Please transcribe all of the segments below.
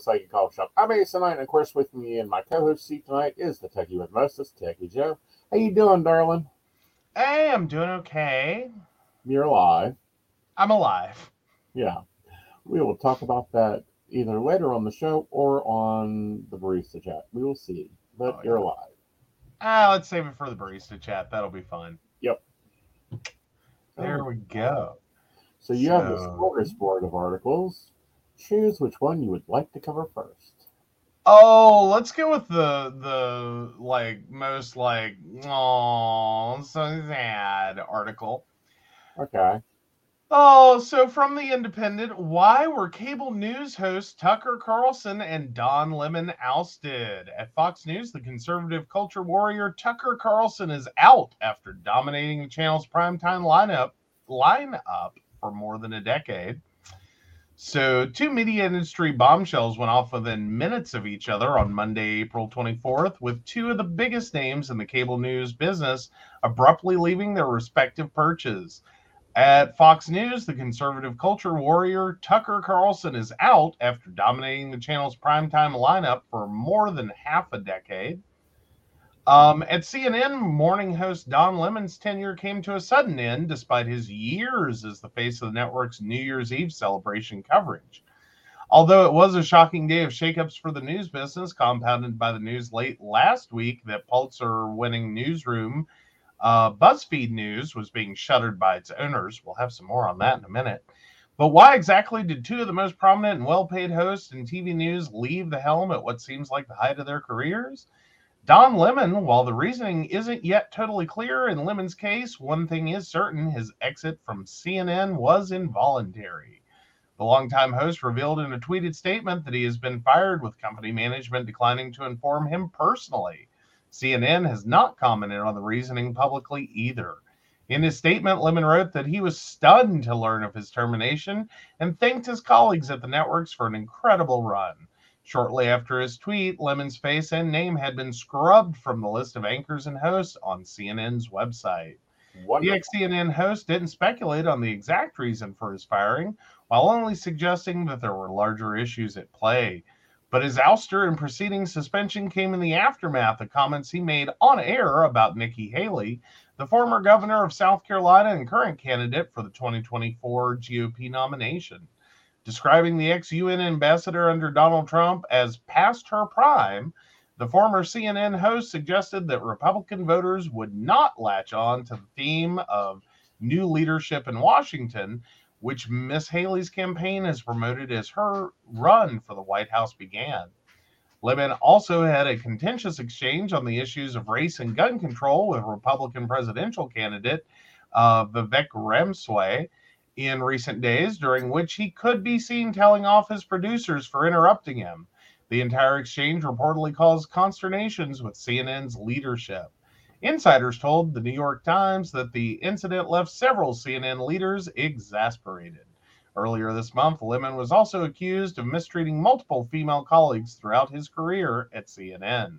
Psychic Coffee Shop. I'm Aeson Knight, and of course, with me and my co-host seat tonight is the Techie with Mostest, Techie Joe. How you doing, darling? Hey, I'm doing okay. You're alive. I'm alive. Yeah. We will talk about that either later on the show or on the barista chat. We will see. But Oh, you're yeah. alive. Ah, let's save it for the barista chat. That'll be fun. Yep. There we go. So you have the So- smorgasbord of articles. Choose which one you would like to cover first. Oh, let's go with the the like most like oh so sad article. Okay. Oh, so from the Independent, why were cable news hosts Tucker Carlson and Don Lemon ousted? At Fox News, the conservative culture warrior Tucker Carlson is out after dominating the channel's primetime lineup lineup for more than a decade. So, two media industry bombshells went off within minutes of each other on Monday, April 24th, with two of the biggest names in the cable news business abruptly leaving their respective perches. At Fox News, the conservative culture warrior Tucker Carlson is out after dominating the channel's primetime lineup for more than half a decade. Um, at CNN, morning host Don Lemon's tenure came to a sudden end despite his years as the face of the network's New Year's Eve celebration coverage. Although it was a shocking day of shakeups for the news business, compounded by the news late last week that Pulitzer winning newsroom uh, BuzzFeed News was being shuttered by its owners. We'll have some more on that in a minute. But why exactly did two of the most prominent and well paid hosts in TV news leave the helm at what seems like the height of their careers? Don Lemon, while the reasoning isn't yet totally clear in Lemon's case, one thing is certain his exit from CNN was involuntary. The longtime host revealed in a tweeted statement that he has been fired with company management declining to inform him personally. CNN has not commented on the reasoning publicly either. In his statement, Lemon wrote that he was stunned to learn of his termination and thanked his colleagues at the networks for an incredible run. Shortly after his tweet, Lemon's face and name had been scrubbed from the list of anchors and hosts on CNN's website. The ex CNN host didn't speculate on the exact reason for his firing, while only suggesting that there were larger issues at play. But his ouster and preceding suspension came in the aftermath of comments he made on air about Nikki Haley, the former governor of South Carolina and current candidate for the 2024 GOP nomination. Describing the ex UN ambassador under Donald Trump as past her prime, the former CNN host suggested that Republican voters would not latch on to the theme of new leadership in Washington, which Miss Haley's campaign has promoted as her run for the White House began. Lemon also had a contentious exchange on the issues of race and gun control with Republican presidential candidate uh, Vivek Ramsway in recent days, during which he could be seen telling off his producers for interrupting him. The entire exchange reportedly caused consternations with CNN's leadership. Insiders told the New York Times that the incident left several CNN leaders exasperated. Earlier this month, Lemon was also accused of mistreating multiple female colleagues throughout his career at CNN.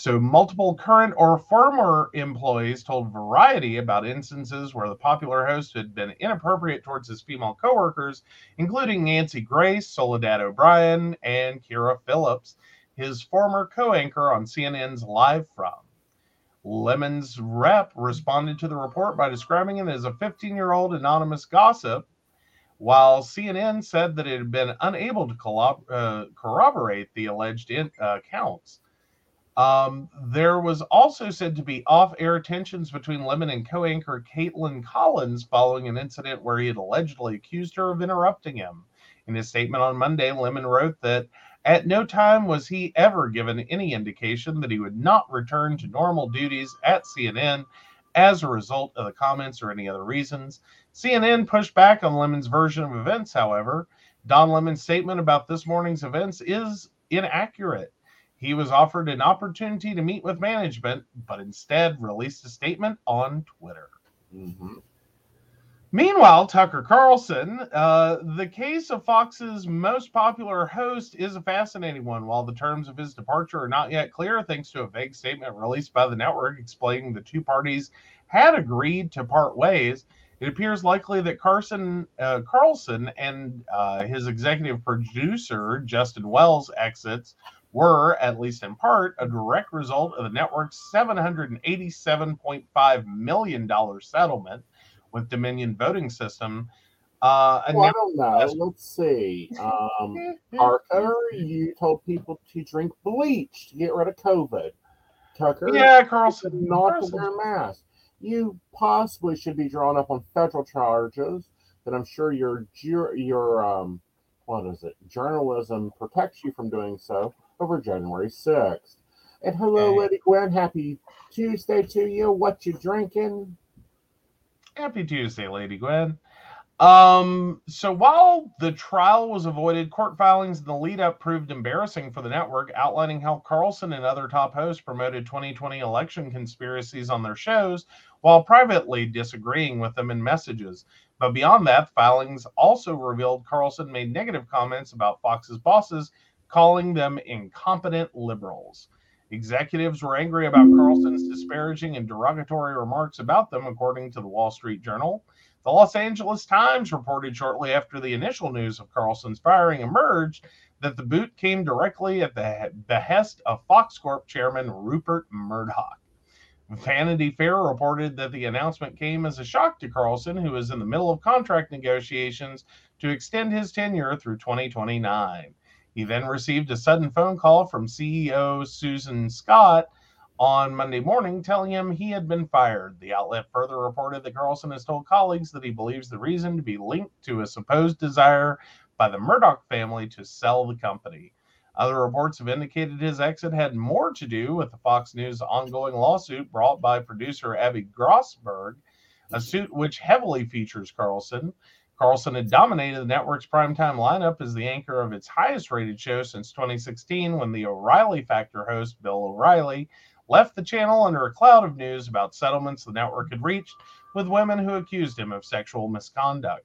So, multiple current or former employees told Variety about instances where the popular host had been inappropriate towards his female coworkers, including Nancy Grace, Soledad O'Brien, and Kyra Phillips, his former co anchor on CNN's Live From. Lemon's rep responded to the report by describing it as a 15 year old anonymous gossip, while CNN said that it had been unable to uh, corroborate the alleged in- uh, accounts. Um, there was also said to be off air tensions between Lemon and co anchor Kaitlan Collins following an incident where he had allegedly accused her of interrupting him. In his statement on Monday, Lemon wrote that at no time was he ever given any indication that he would not return to normal duties at CNN as a result of the comments or any other reasons. CNN pushed back on Lemon's version of events, however. Don Lemon's statement about this morning's events is inaccurate. He was offered an opportunity to meet with management, but instead released a statement on Twitter. Mhm. Meanwhile, Tucker Carlson, uh, the case of Fox's most popular host is a fascinating one. While the terms of his departure are not yet clear, thanks to a vague statement released by the network explaining the two parties had agreed to part ways, It appears likely that Carson uh, Carlson and uh, his executive producer Justin Wells exits were, at least in part, a direct result of the network's $787.5 million settlement with Dominion Voting System. Uh, well, I don't know. Let's see. Um, Parker, you told people to drink bleach to get rid of COVID. Tucker, yeah, Carlson, not Carlson. to wear a mask. You possibly should be drawn up on federal charges that I'm sure your your um what is it journalism protects you from doing so over January 6th. And hello, Okay. Lady Gwen. Happy Tuesday to you. What you drinking? Happy Tuesday, Lady Gwen. Um, so while the trial was avoided, court filings in the lead up proved embarrassing for the network, outlining how Carlson and other top hosts promoted 2020 election conspiracies on their shows while privately disagreeing with them in messages. But beyond that, filings also revealed Carlson made negative comments about Fox's bosses, calling them incompetent liberals. Executives were angry about Carlson's disparaging and derogatory remarks about them, according to the Wall Street Journal. The Los Angeles Times reported shortly after the initial news of Carlson's firing emerged that the boot came directly at the behest of Fox Corp chairman Rupert Murdoch. Vanity Fair reported that the announcement came as a shock to Carlson, who is in the middle of contract negotiations to extend his tenure through 2029. He then received a sudden phone call from CEO Susan Scott on Monday morning telling him he had been fired. The outlet further reported that Carlson has told colleagues that he believes the reason to be linked to a supposed desire by the Murdoch family to sell the company. Other reports have indicated his exit had more to do with the Fox News ongoing lawsuit brought by producer Abby Grossberg, a suit which heavily features Carlson. Carlson had dominated the network's primetime lineup as the anchor of its highest rated show since 2016 when the O'Reilly Factor host Bill O'Reilly left the channel under a cloud of news about settlements the network had reached with women who accused him of sexual misconduct.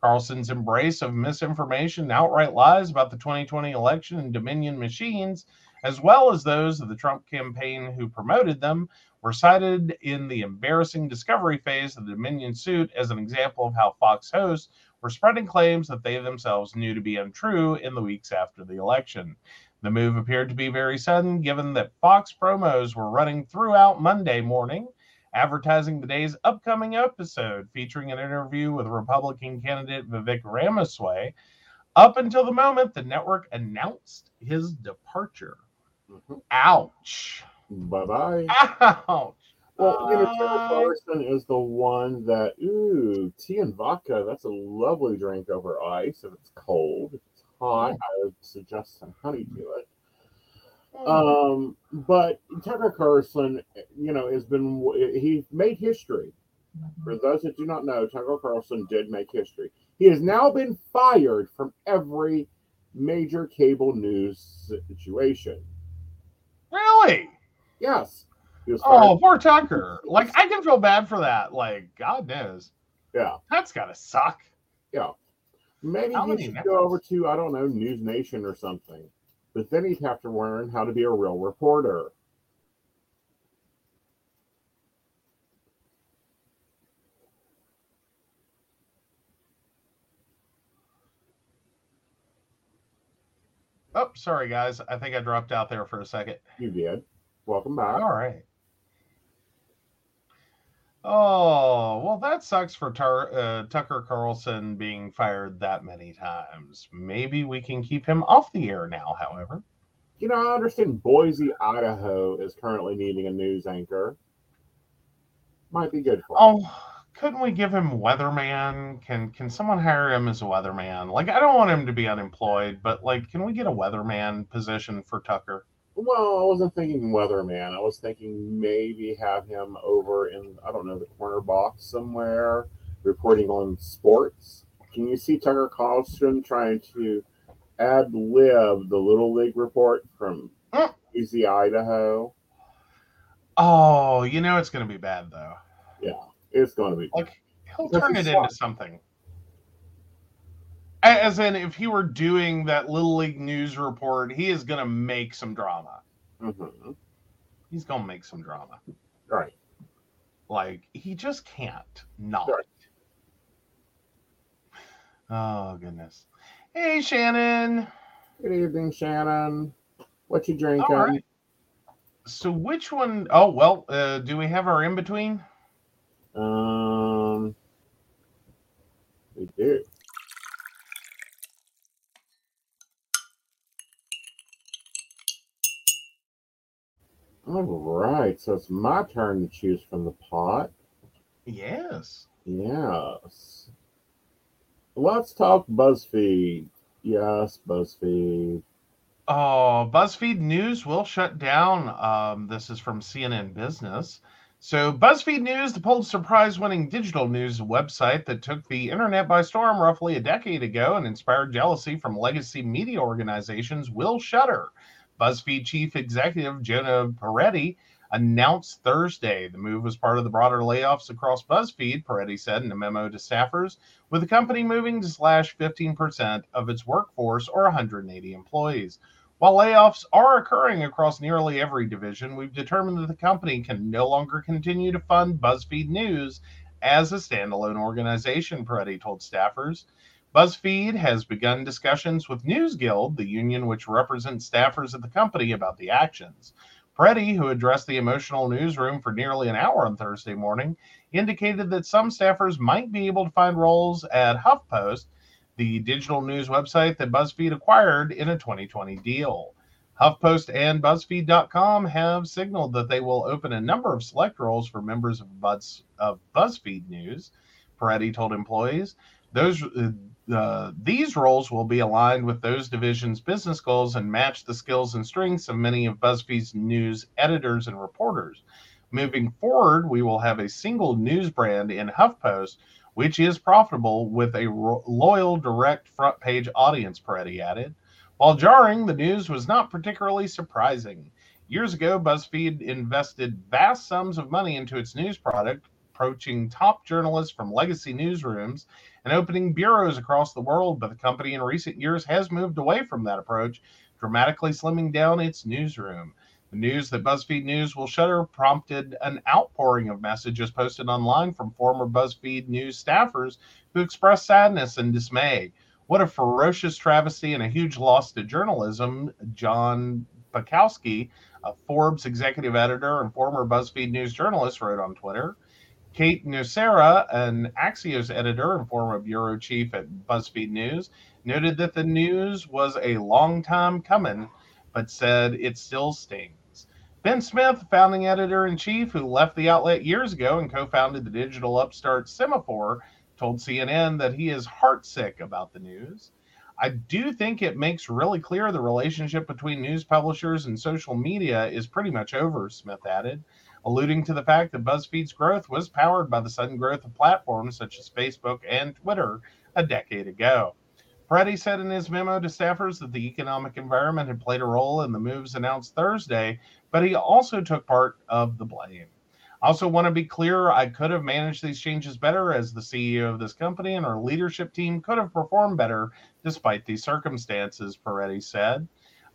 Carlson's embrace of misinformation and outright lies about the 2020 election and Dominion machines, as well as those of the Trump campaign who promoted them, were cited in the embarrassing discovery phase of the Dominion suit as an example of how Fox hosts were spreading claims that they themselves knew to be untrue in the weeks after the election. The move appeared to be very sudden, given that Fox promos were running throughout Monday morning, advertising the day's upcoming episode featuring an interview with Republican candidate Vivek Ramaswamy, up until the moment the network announced his departure. Mhm. Ouch. Bye bye. Ouch. Well, you know, Tucker Uh, Carlson is the one that, ooh, tea and vodka, that's a lovely drink over ice if it's cold. If it's hot, I would suggest some honey to it. Um, but Tucker Carlson, you know, has been, he made history. For those that do not know, Tucker Carlson did make history. He has now been fired from every major cable news situation. Really? Yes. He was fired. Oh, poor Tucker. Like, I can feel bad for that. Like, God knows. Yeah. That's got to suck. Yeah. Maybe How he should networks? go over to, I don't know, News Nation or something. But then he'd have to learn how to be a real reporter. Oh, sorry, guys. I think I dropped out there for a second. You did. Welcome back. All right. Oh, well, that sucks for Tar- uh, Tucker Carlson being fired that many times. Maybe we can keep him off the air now, however. You know, I understand Boise, Idaho is currently needing a news anchor. Might be good for him. Oh, couldn't we give him weatherman? Can can someone hire him as a weatherman? Like, I don't want him to be unemployed, but like, can we get a weatherman position for Tucker? Well, I wasn't thinking weatherman. I was thinking maybe have him over in, I don't know, the corner box somewhere reporting on sports. Can you see Tucker Carlson trying to ad lib the Little League report from Mm. Boise, Idaho? Oh, you know it's going to be bad though. Yeah, it's going to be. Like he'll turn it smart. into something. A- As in, if he were doing that Little League news report, he is going to make some drama. Mhm. He's going to make some drama. Right. Like he just can't not. Right. Oh goodness. Hey Shannon. Good evening, Shannon. What you drinking? All right. So which one oh well, uh, do we have our in between? Um, we do. All right, so it's my turn to choose from the pot. Yes. Yes. Let's talk BuzzFeed. Yes, BuzzFeed. Oh, BuzzFeed News will shut down. Um, this is from CNN Business. So, BuzzFeed News, the Pulitzer Prize winning digital news website that took the internet by storm roughly a decade ago and inspired jealousy from legacy media organizations, will shutter. BuzzFeed chief executive Jonah Peretti announced Thursday. The move was part of the broader layoffs across BuzzFeed, Peretti said in a memo to staffers, with the company moving to slash 15% of its workforce or 180 employees. While layoffs are occurring across nearly every division, we've determined that the company can no longer continue to fund BuzzFeed News as a standalone organization, Peretti told staffers. BuzzFeed has begun discussions with News Guild, the union which represents staffers at the company, about the actions. Peretti, who addressed the emotional newsroom for nearly an hour on Thursday morning, indicated that some staffers might be able to find roles at HuffPost, the digital news website that BuzzFeed acquired in a 2020 deal. HuffPost and BuzzFeed.com have signaled that they will open a number of select roles for members of, Buzz, of BuzzFeed News. Peretti told employees those uh, these roles will be aligned with those divisions' business goals and match the skills and strengths of many of BuzzFeed's news editors and reporters. Moving forward, we will have a single news brand in HuffPost, which is profitable with a ro- loyal direct front page audience, Peretti added. While jarring, the news was not particularly surprising. Years ago, BuzzFeed invested vast sums of money into its news product, approaching top journalists from legacy newsrooms and opening bureaus across the world, but the company in recent years has moved away from that approach, dramatically slimming down its newsroom. The news that BuzzFeed News will shutter prompted an outpouring of messages posted online from former BuzzFeed News staffers who expressed sadness and dismay. What a ferocious travesty and a huge loss to journalism, John Paczkowski, a Forbes executive editor and former BuzzFeed News journalist, wrote on Twitter. Kate Nocera, an Axios editor and former bureau chief at BuzzFeed News, noted that the news was a long time coming, but said it still stings. Ben Smith, founding editor in chief, who left the outlet years ago and co founded the digital upstart Semafor, told CNN that he is heartsick about the news. I do think it makes really clear the relationship between news publishers and social media is pretty much over, Smith added alluding to the fact that BuzzFeed's growth was powered by the sudden growth of platforms such as Facebook and Twitter a decade ago. Peretti said in his memo to staffers that the economic environment had played a role in the moves announced Thursday, but he also took part of the blame. I also want to be clear I could have managed these changes better as the CEO of this company, and our leadership team could have performed better despite these circumstances, Peretti said.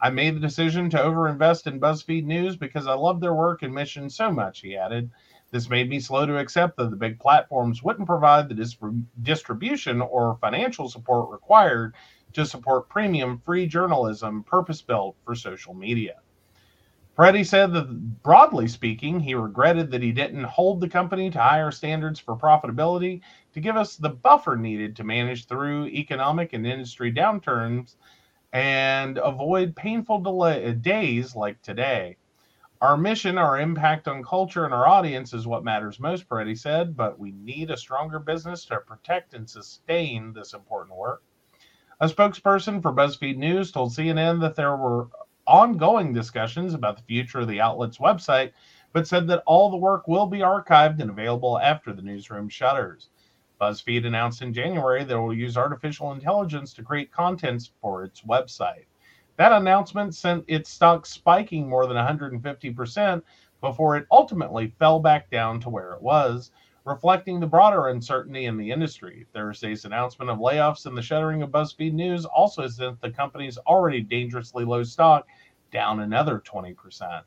I made the decision to overinvest in BuzzFeed News because I love their work and mission so much, he added. This made me slow to accept that the big platforms wouldn't provide the distrib- distribution or financial support required to support premium free journalism purpose built for social media. Peretti said that broadly speaking, he regretted that he didn't hold the company to higher standards for profitability to give us the buffer needed to manage through economic and industry downturns and avoid painful delay, days like today. Our mission, our impact on culture and our audience is what matters most, Peretti said, but we need a stronger business to protect and sustain this important work. A spokesperson for BuzzFeed News told CNN that there were ongoing discussions about the future of the outlet's website, but said that all the work will be archived and available after the newsroom shutters. BuzzFeed announced in January that it will use artificial intelligence to create content for its website. That announcement sent its stock spiking more than 150% before it ultimately fell back down to where it was, reflecting the broader uncertainty in the industry. Thursday's announcement of layoffs and the shuttering of BuzzFeed News also sent the company's already dangerously low stock down another 20%.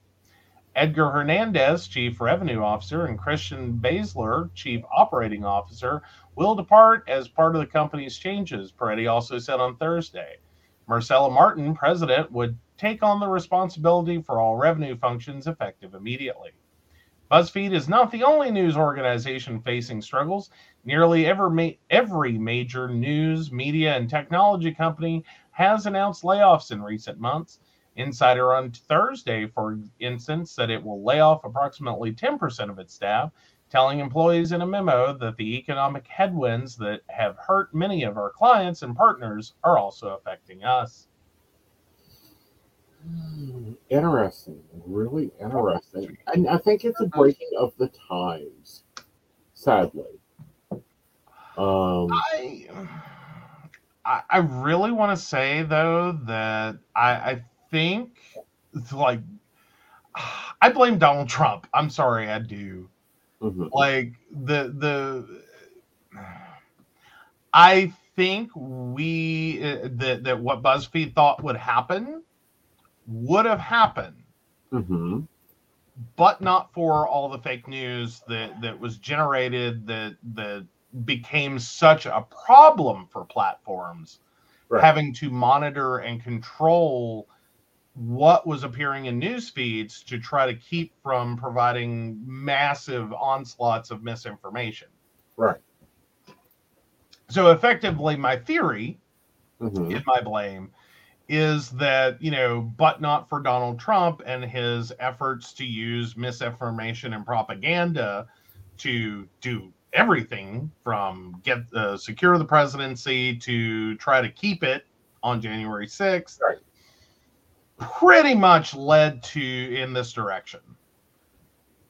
Edgar Hernandez, Chief Revenue Officer, and Christian Baesler, Chief Operating Officer, will depart as part of the company's changes, Peretti also said on Thursday. Marcela Martin, president, would take on the responsibility for all revenue functions effective immediately. BuzzFeed is not the only news organization facing struggles. Nearly every, ma- every major news, media, and technology company has announced layoffs in recent months. Insider on Thursday, for instance, said it will lay off approximately 10% of its staff, telling employees in a memo that the economic headwinds that have hurt many of our clients and partners are also affecting us. Hmm, Interesting, really interesting. And I think it's a breaking of the times, sadly. Um, I, I, I really want to say though that I, I think it's like I blame Donald Trump. I'm sorry, I do. mhm. Like the the I think we uh, that that what BuzzFeed thought would happen would have happened Mhm. but not for all the fake news that that was generated that that became such a problem for platforms Right. having to monitor and control what was appearing in news feeds to try to keep from providing massive onslaughts of misinformation Right. so effectively my theory Mhm. in my blame is that you know but not for donald trump and his efforts to use misinformation and propaganda to do everything from get uh, secure the presidency to try to keep it on january 6th Right. Pretty much led to in this direction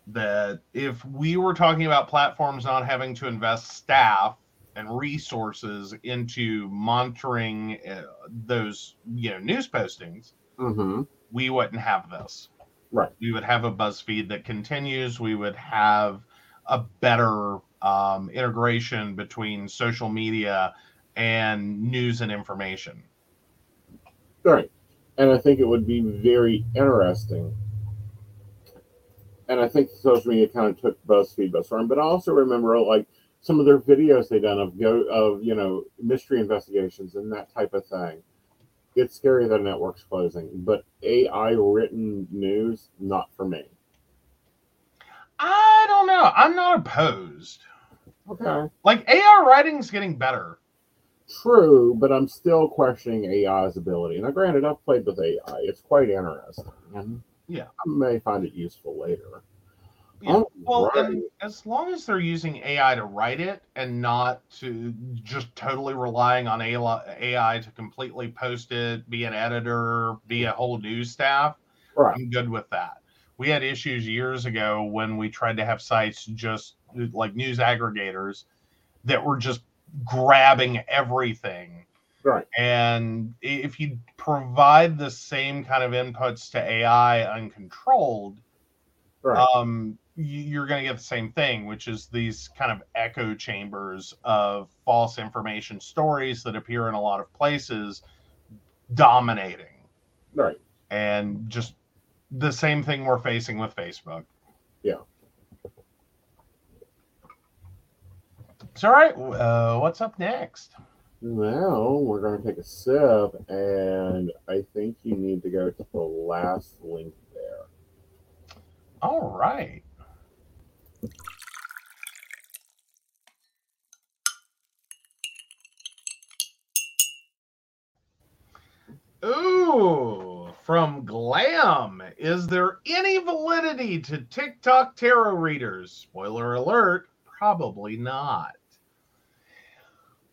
that if we were talking about platforms not having to invest staff and resources into monitoring uh, those you know news postings Mhm. we wouldn't have this Right. we would have a buzzfeed that continues we would have a better um, integration between social media and news and information Right. And I think it would be very interesting. And I think social media kind of took BuzzFeed by storm. But I also remember like some of their videos they done of go of you know mystery investigations and that type of thing. It's scary that a network's closing, but AI written news not for me. i don't know i'm not opposed Okay, like ai writing's getting better true, but I'm still questioning AI's ability. Now, granted, I've played with AI; it's quite interesting, and Yeah. I may find it useful later. Yeah. All Well, right. as long as they're using AI to write it and not to just totally relying on AI to completely post it, be an editor, be a whole news staff, right. I'm good with that. We had issues years ago when we tried to have sites just like news aggregators that were just grabbing everything. Right. And if you provide the same kind of inputs to AI uncontrolled, Right. um, you- you're going to get the same thing, which is these kind of echo chambers of false information stories that appear in a lot of places, dominating, right. and just the same thing we're facing with Facebook. Yeah. So, all right, uh, what's up next? Now we're going to take a sip, and I think you need to go to the last link there. All right. Ooh, from Glam. Is there any validity to TikTok tarot readers? Spoiler alert, probably not.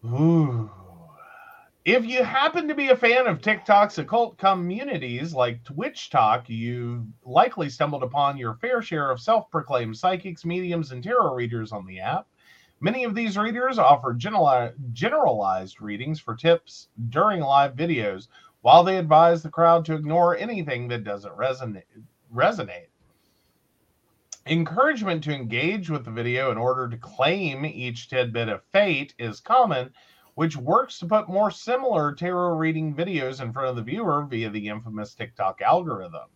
Ooh. If you happen to be a fan of TikTok's occult communities like WitchTok, you've likely stumbled upon your fair share of self proclaimed psychics, mediums, and tarot readers on the app. Many of these readers offer generali- generalized readings for tips during live videos, while they advise the crowd to ignore anything that doesn't resonate. resonate. Encouragement to engage with the video in order to claim each tidbit of fate is common, which works to put more similar tarot reading videos in front of the viewer via the infamous TikTok algorithm.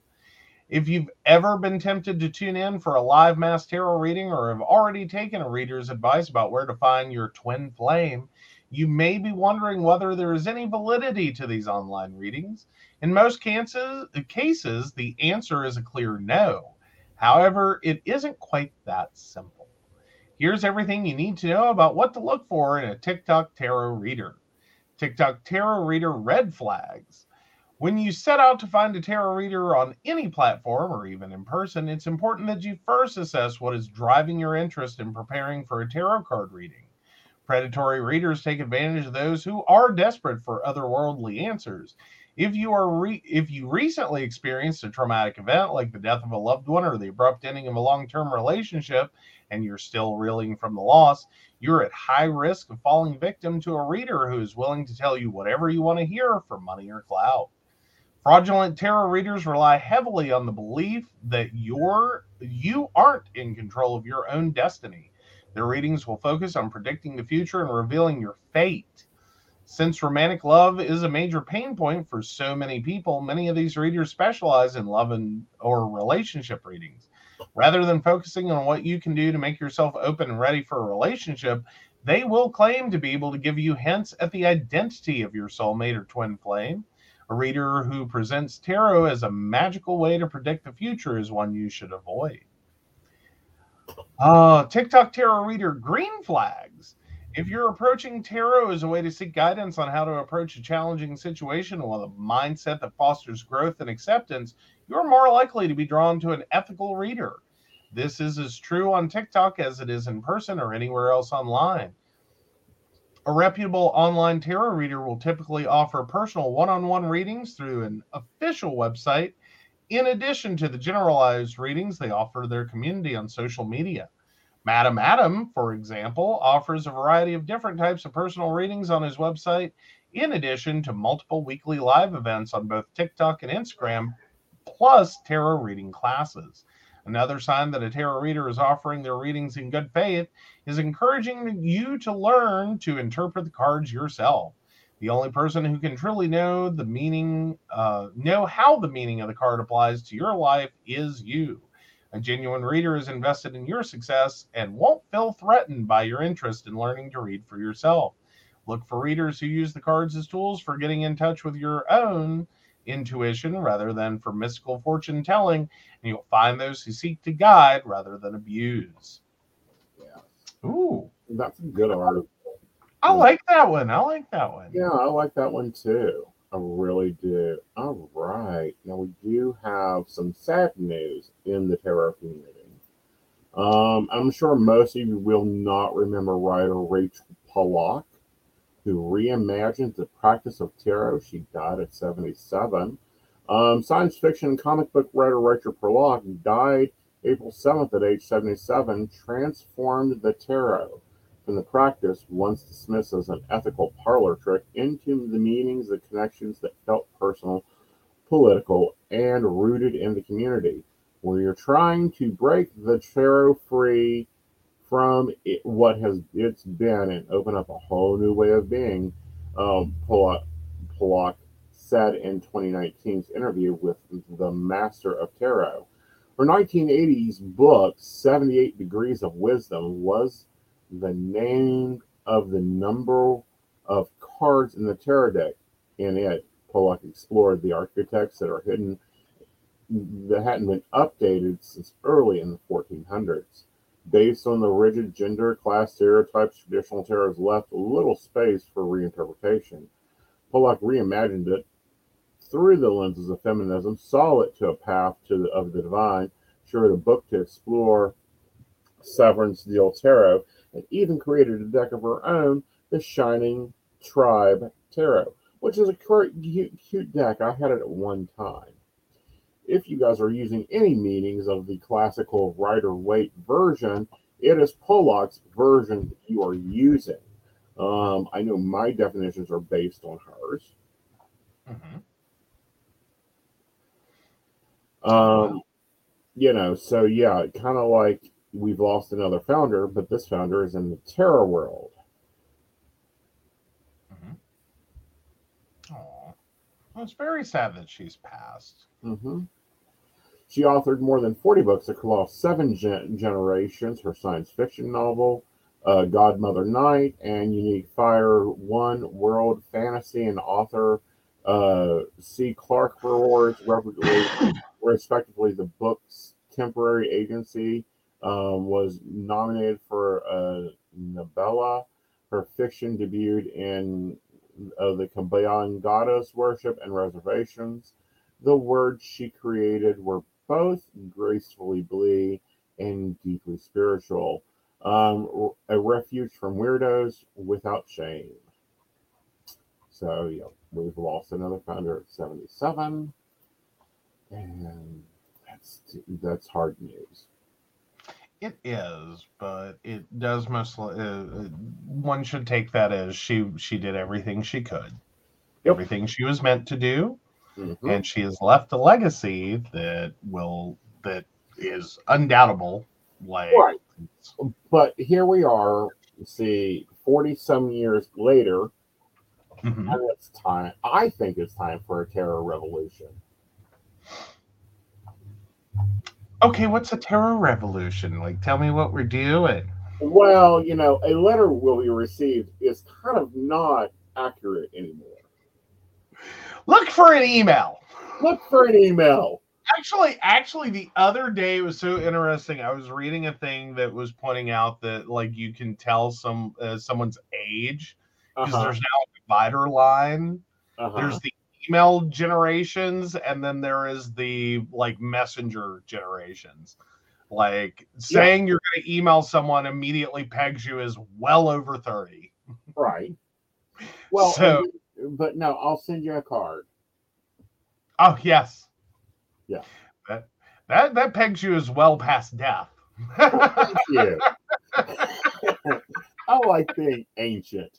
If you've ever been tempted to tune in for a live mass tarot reading or have already taken a reader's advice about where to find your twin flame, you may be wondering whether there is any validity to these online readings. In most cases, the answer is a clear no. However, it isn't quite that simple. Here's everything you need to know about what to look for in a TikTok tarot reader. TikTok tarot reader red flags. When you set out to find a tarot reader on any platform or even in person, it's important that you first assess what is driving your interest in preparing for a tarot card reading. Predatory readers take advantage of those who are desperate for otherworldly answers. If you are re- if you recently experienced a traumatic event like the death of a loved one or the abrupt ending of a long-term relationship and you're still reeling from the loss, you're at high risk of falling victim to a reader who is willing to tell you whatever you want to hear for money or clout. Fraudulent tarot readers rely heavily on the belief that you're you aren't in control of your own destiny. Their readings will focus on predicting the future and revealing your fate. Since romantic love is a major pain point for so many people, many of these readers specialize in love and or relationship readings. Rather than focusing on what you can do to make yourself open and ready for a relationship, they will claim to be able to give you hints at the identity of your soulmate or twin flame. A reader who presents tarot as a magical way to predict the future is one you should avoid. Uh, TikTok tarot reader green flags. If you're approaching tarot as a way to seek guidance on how to approach a challenging situation with a mindset that fosters growth and acceptance, you're more likely to be drawn to an ethical reader. This is as true on TikTok as it is in person or anywhere else online. A reputable online tarot reader will typically offer personal one on one readings through an official website in addition to the generalized readings they offer their community on social media. Madam Adam, for example, offers a variety of different types of personal readings on his website, in addition to multiple weekly live events on both TikTok and Instagram, plus tarot reading classes. Another sign that a tarot reader is offering their readings in good faith is encouraging you to learn to interpret the cards yourself. The only person who can truly know the meaning, uh, know how the meaning of the card applies to your life is you. A genuine reader is invested in your success and won't feel threatened by your interest in learning to read for yourself. Look for readers who use the cards as tools for getting in touch with your own intuition rather than for mystical fortune telling, and you'll find those who seek to guide rather than abuse. Yeah. Ooh, That's a good article. I like that one. I like that one. Yeah, I like that one too. I really do. All right. Now we do have some sad news in the tarot community. Um, I'm sure most of you will not remember writer Rachel Pollack, who reimagined the practice of tarot. She died at 77. Um, science fiction comic book writer Rachel Pollack died April 7th at age 77, transformed the tarot from the practice, once dismissed as an ethical parlor trick, into the meanings and connections that felt personal, political, and rooted in the community. Where you're trying to break the tarot free from it, what has it's been and open up a whole new way of being, um, Pollack, Pollack said in 2019's interview with the Master of Tarot. Her 1980s book, 78 Degrees of Wisdom, was the name of the number of cards in the tarot deck. In it, Pollack explored the archetypes that are hidden that hadn't been updated since early in the 1400s. Based on the rigid gender class stereotypes, traditional tarots left little space for reinterpretation. Pollack reimagined it through the lenses of feminism, saw it to a path to the, of the divine, she wrote a book to explore Severin's Deal Tarot, and even created a deck of her own, the Shining Tribe Tarot, which is a cute, cute deck. I had it at one time. If you guys are using any meanings of the classical Rider Waite version, it is Pollack's version that you are using. Um, I know my definitions are based on hers. Mhm. Um, you know, so yeah, kind of like we've lost another founder, but this founder is in the tarot world. Aw. Well, it's very sad that she's passed. Mm-hmm. She authored more than 40 books across seven gen- generations. Her science fiction novel, uh, Godmother Night, and Unique Fire One World Fantasy, and author uh, C. Clark Rewards, respectively, the book's temporary agency um, was nominated for a Nebula. Her fiction debuted in uh, the Cambodian goddess worship and reservations. The words she created were both gracefully bleak and deeply spiritual. Um, a refuge from weirdos without shame. So, yeah, we've lost another founder at 77. And that's that's hard news. It is, but it does mostly. Uh, uh, one should take that as she she did everything she could, yep. everything she was meant to do, mm-hmm. and she has left a legacy that will that is undoubtable. Like, right. But here we are. See, forty some years later, mm-hmm. and it's time. I think it's time for a terror revolution. Okay, what's a terror revolution? Like, tell me what we're doing. Well, you know, a letter will be received is kind of not accurate anymore. Look for an email. Look for an email. Actually, actually, the other day it was so interesting. I was reading a thing that was pointing out that like you can tell some uh, someone's age because uh-huh. there's now a divider line. Uh-huh. There's the email generations and then there is the like messenger generations. Like saying yeah. you're going to email someone immediately pegs you as well over 30 right. Well so, but no i'll send you a card. Oh yes. Yeah. That that, that pegs you as well past death. Thank you. Oh, I like being ancient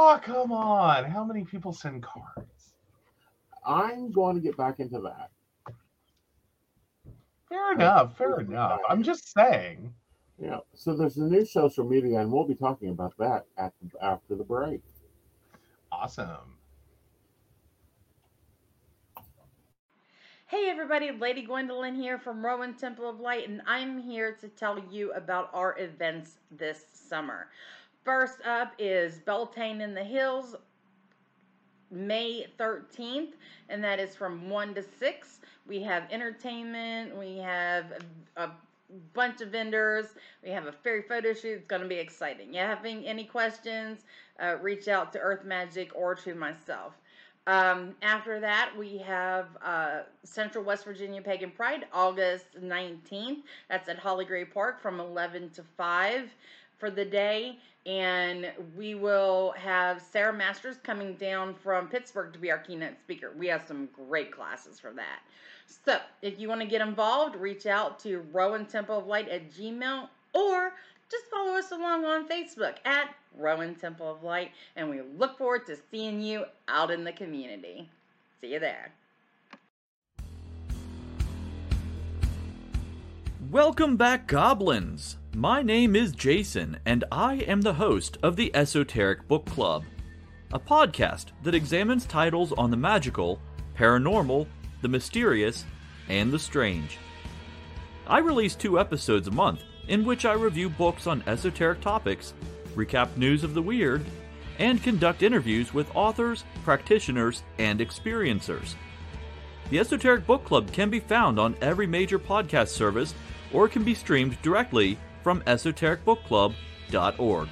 Oh, come on. How many people send cards? I'm going to get back into that. Fair enough. Fair enough. I'm just saying. Yeah. So there's a new social media, and we'll be talking about that at after the break. Awesome. Hey everybody, Lady Gwendolyn here from Rowan Temple of Light, and I'm here to tell you about our events this summer. First up is Beltane in the Hills, May 13th, and that is from 1 to 6. We have entertainment, we have a bunch of vendors, we have a fairy photo shoot. It's going to be exciting. You having any questions, uh, reach out to Earth Magic or to myself. Um, after that, we have uh, Central West Virginia Pagan Pride, August 19th. That's at Holly Gray Park from 11 to 5 for the day and we will have Sarah Masters coming down from Pittsburgh to be our keynote speaker. We have some great classes for that. So if you want to get involved, reach out to Rowan Temple of Light at Gmail or just follow us along on Facebook at Rowan Temple of Light, and we look forward to seeing you out in the community. See you there. Welcome back, Goblins! My name is Jason, and I am the host of the Esoteric Book Club, a podcast that examines titles on the magical, paranormal, the mysterious, and the strange. I release two episodes a month in which I review books on esoteric topics, recap news of the weird, and conduct interviews with authors, practitioners, and experiencers. The Esoteric Book Club can be found on every major podcast service or can be streamed directly from esotericbookclub.org.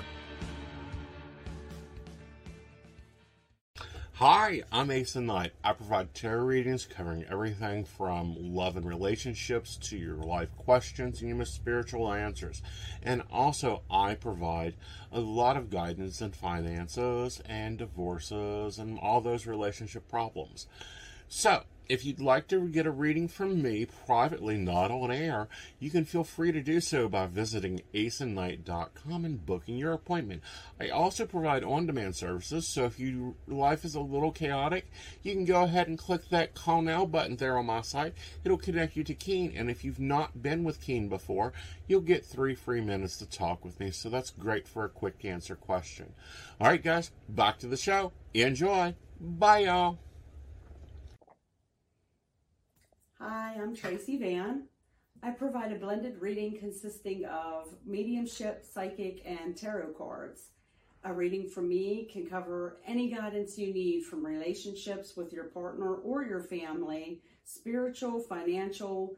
Hi, I'm Aeson Knight. I provide tarot readings covering everything from love and relationships to your life questions and your spiritual answers. And also, I provide a lot of guidance in finances and divorces and all those relationship problems. So, if you'd like to get a reading from me privately, not on air, you can feel free to do so by visiting aesonknight.com and booking your appointment. I also provide on demand services, so if your life is a little chaotic, you can go ahead and click that call now button there on my site. It'll connect you to Keen, and if you've not been with Keen before, you'll get three free minutes to talk with me, so that's great for a quick answer question. All right, guys, back to the show. Enjoy. Bye, y'all. Hi, I'm Tracy Vann. I provide a blended reading consisting of mediumship, psychic, and tarot cards. A reading from me can cover any guidance you need from relationships with your partner or your family, spiritual, financial,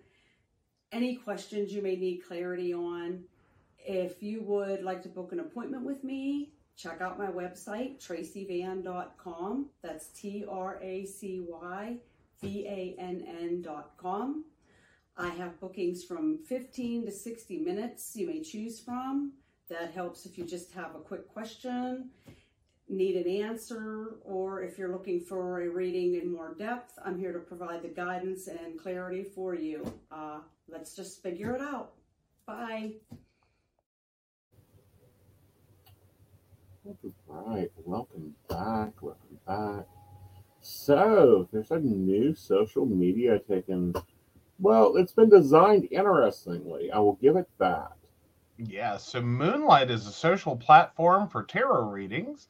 any questions you may need clarity on. If you would like to book an appointment with me, check out my website, tracyvann.com. That's T R A C Y V A N N.com. I have bookings from 15 to 60 minutes you may choose from. That helps if you just have a quick question, need an answer, or if you're looking for a reading in more depth, I'm here to provide the guidance and clarity for you. Uh, let's just figure it out. Bye. All right, welcome back. Welcome back. So, there's a new social media taken. Well, it's been designed interestingly. I will give it that. Yeah, so Moonlight is a social platform for tarot readings.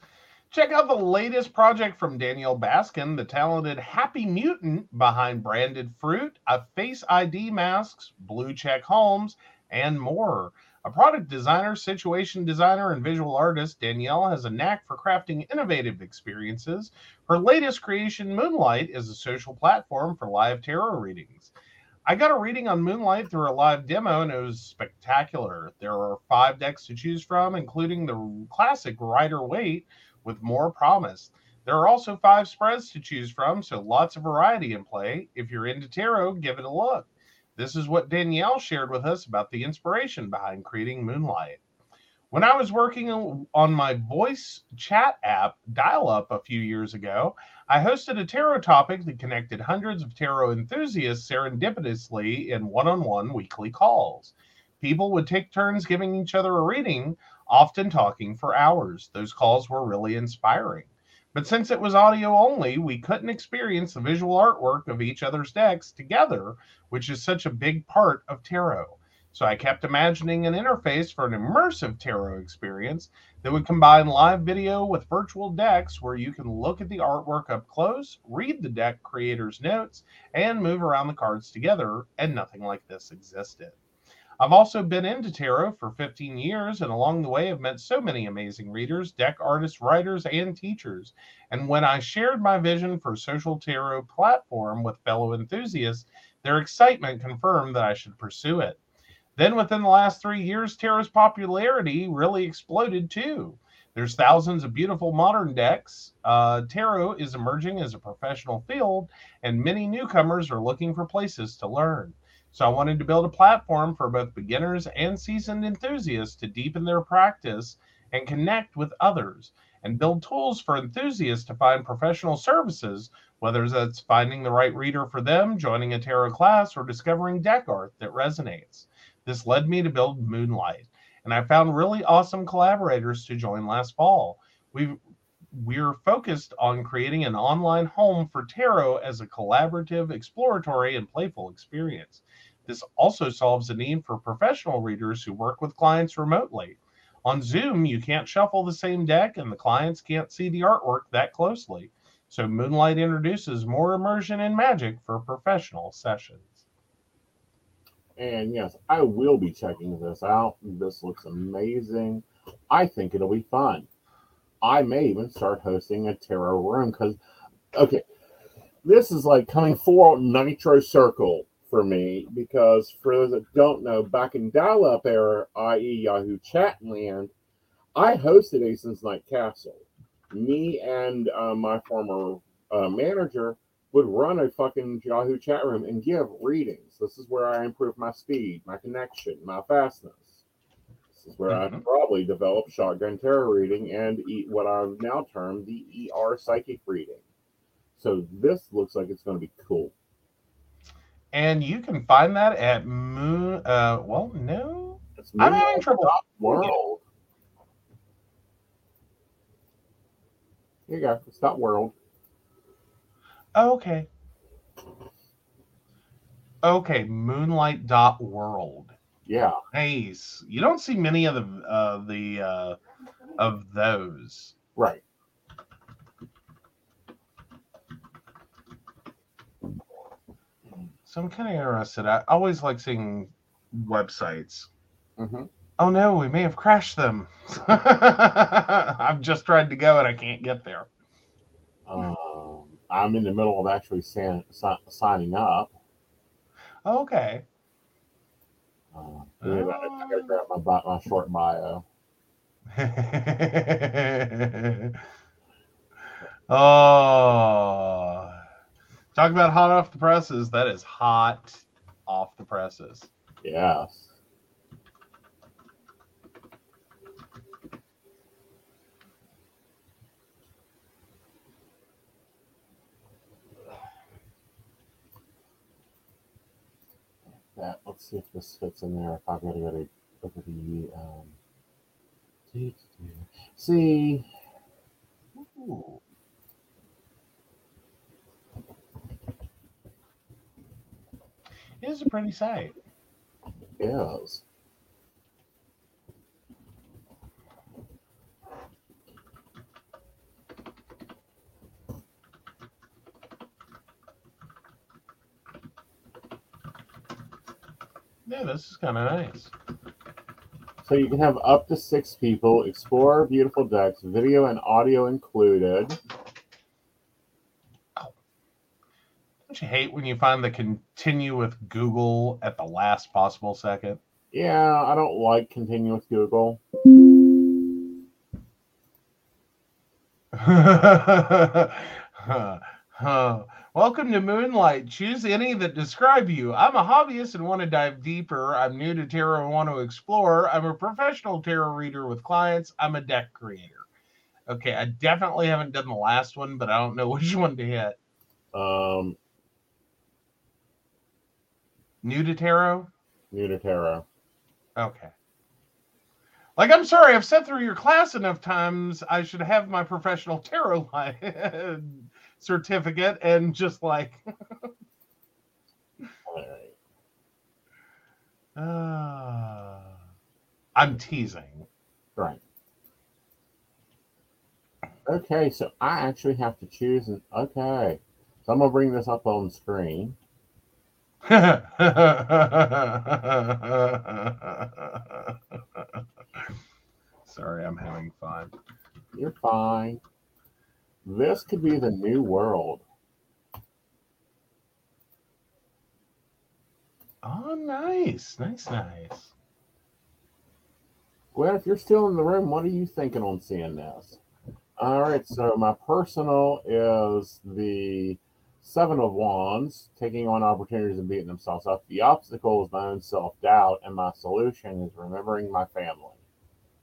Check out the latest project from Danielle Baskin, the talented happy mutant behind Branded Fruit, a Face ID masks, Blue Check Homes, and more. A product designer, situation designer, and visual artist, Danielle has a knack for crafting innovative experiences. Her latest creation, Moonlight, is a social platform for live tarot readings. I got a reading on Moonlight through a live demo and it was spectacular. There are five decks to choose from, including the classic Rider Waite with more promise. There are also five spreads to choose from, so lots of variety in play. If you're into tarot, give it a look. This is what Danielle shared with us about the inspiration behind creating Moonlight. When I was working on my voice chat app, Dial Up, a few years ago, I hosted a tarot topic that connected hundreds of tarot enthusiasts serendipitously in one on one weekly calls. People would take turns giving each other a reading, often talking for hours. Those calls were really inspiring. But since it was audio only, we couldn't experience the visual artwork of each other's decks together, which is such a big part of tarot. So I kept imagining an interface for an immersive tarot experience that would combine live video with virtual decks where you can look at the artwork up close, read the deck creator's notes, and move around the cards together, and nothing like this existed. I've also been into tarot for 15 years, and along the way, I've met so many amazing readers, deck artists, writers, and teachers. And when I shared my vision for social tarot platform with fellow enthusiasts, their excitement confirmed that I should pursue it. Then, within the last three years, tarot's popularity really exploded too. There's thousands of beautiful modern decks. Uh, tarot is emerging as a professional field, and many newcomers are looking for places to learn. So I wanted to build a platform for both beginners and seasoned enthusiasts to deepen their practice and connect with others and build tools for enthusiasts to find professional services, whether that's finding the right reader for them, joining a tarot class, or discovering deck art that resonates. This led me to build Moonlight, and I found really awesome collaborators to join last fall. we we're focused on creating an online home for tarot as a collaborative, exploratory, and playful experience. This also solves the need for professional readers who work with clients remotely. On Zoom, you can't shuffle the same deck, and the clients can't see the artwork that closely. So, Moonlight introduces more immersion and magic for professional sessions. And yes, I will be checking this out. This looks amazing. I think it'll be fun. I may even start hosting a tarot room because, okay, this is like coming full Nitro Circle for me because for those that don't know, back in dial-up era, i.e. Yahoo Chatland, I hosted Aeson's Night Castle. Me and uh, my former uh, manager would run a fucking Yahoo chat room and give readings. This is where I improve my speed, my connection, my fastness. This is where mm-hmm. I probably developed shotgun tarot reading and eat what I've now termed the ER psychic reading. So this looks like it's going to be cool and you can find that at Moon. Uh, well, no, I'm having trouble. World. Here you go. It's not world. Oh, okay. Okay, Moonlight dot world. Yeah. Nice. You don't see many of the uh, the uh, of those. Right. So I'm kind of interested. I always like seeing websites. hmm Oh no, we may have crashed them. I've just tried to go and I can't get there. Um, I'm in the middle of actually san- si- signing up. Okay. Uh, a. I gotta grab my, bi- my short bio. oh, talk about hot off the presses. That is hot off the presses. Yes. That, let's see if this fits in there. If I've got to go to the um, see. Ooh. It is a pretty sight. Yes. Yeah, this is kind of nice. So you can have up to six people, explore beautiful decks, video and audio included. Don't you hate when you find the continue with Google at the last possible second? Yeah, I don't like continue with Google. Welcome to Moonlight. Choose any that describe you. I'm a hobbyist and want to dive deeper. I'm new to tarot and want to explore. I'm a professional tarot reader with clients. I'm a deck creator. Okay, I definitely haven't done the last one, but I don't know which one to hit. Um, New to tarot? new to tarot. Okay. Like, I'm sorry, I've sat through your class enough times. I should have my professional tarot li- certificate and just like, All right. uh, I'm teasing. Right. Okay, so I actually have to choose an okay. So I'm gonna bring this up on screen. sorry, I'm having fun. You're fine. This could be the new world. Oh, nice, nice, nice. Gwen, if you're still in the room, what are you thinking on seeing this? All right, so my personal is the Seven of Wands, taking on opportunities and beating themselves up. The obstacle is my own self doubt, and my solution is remembering my family.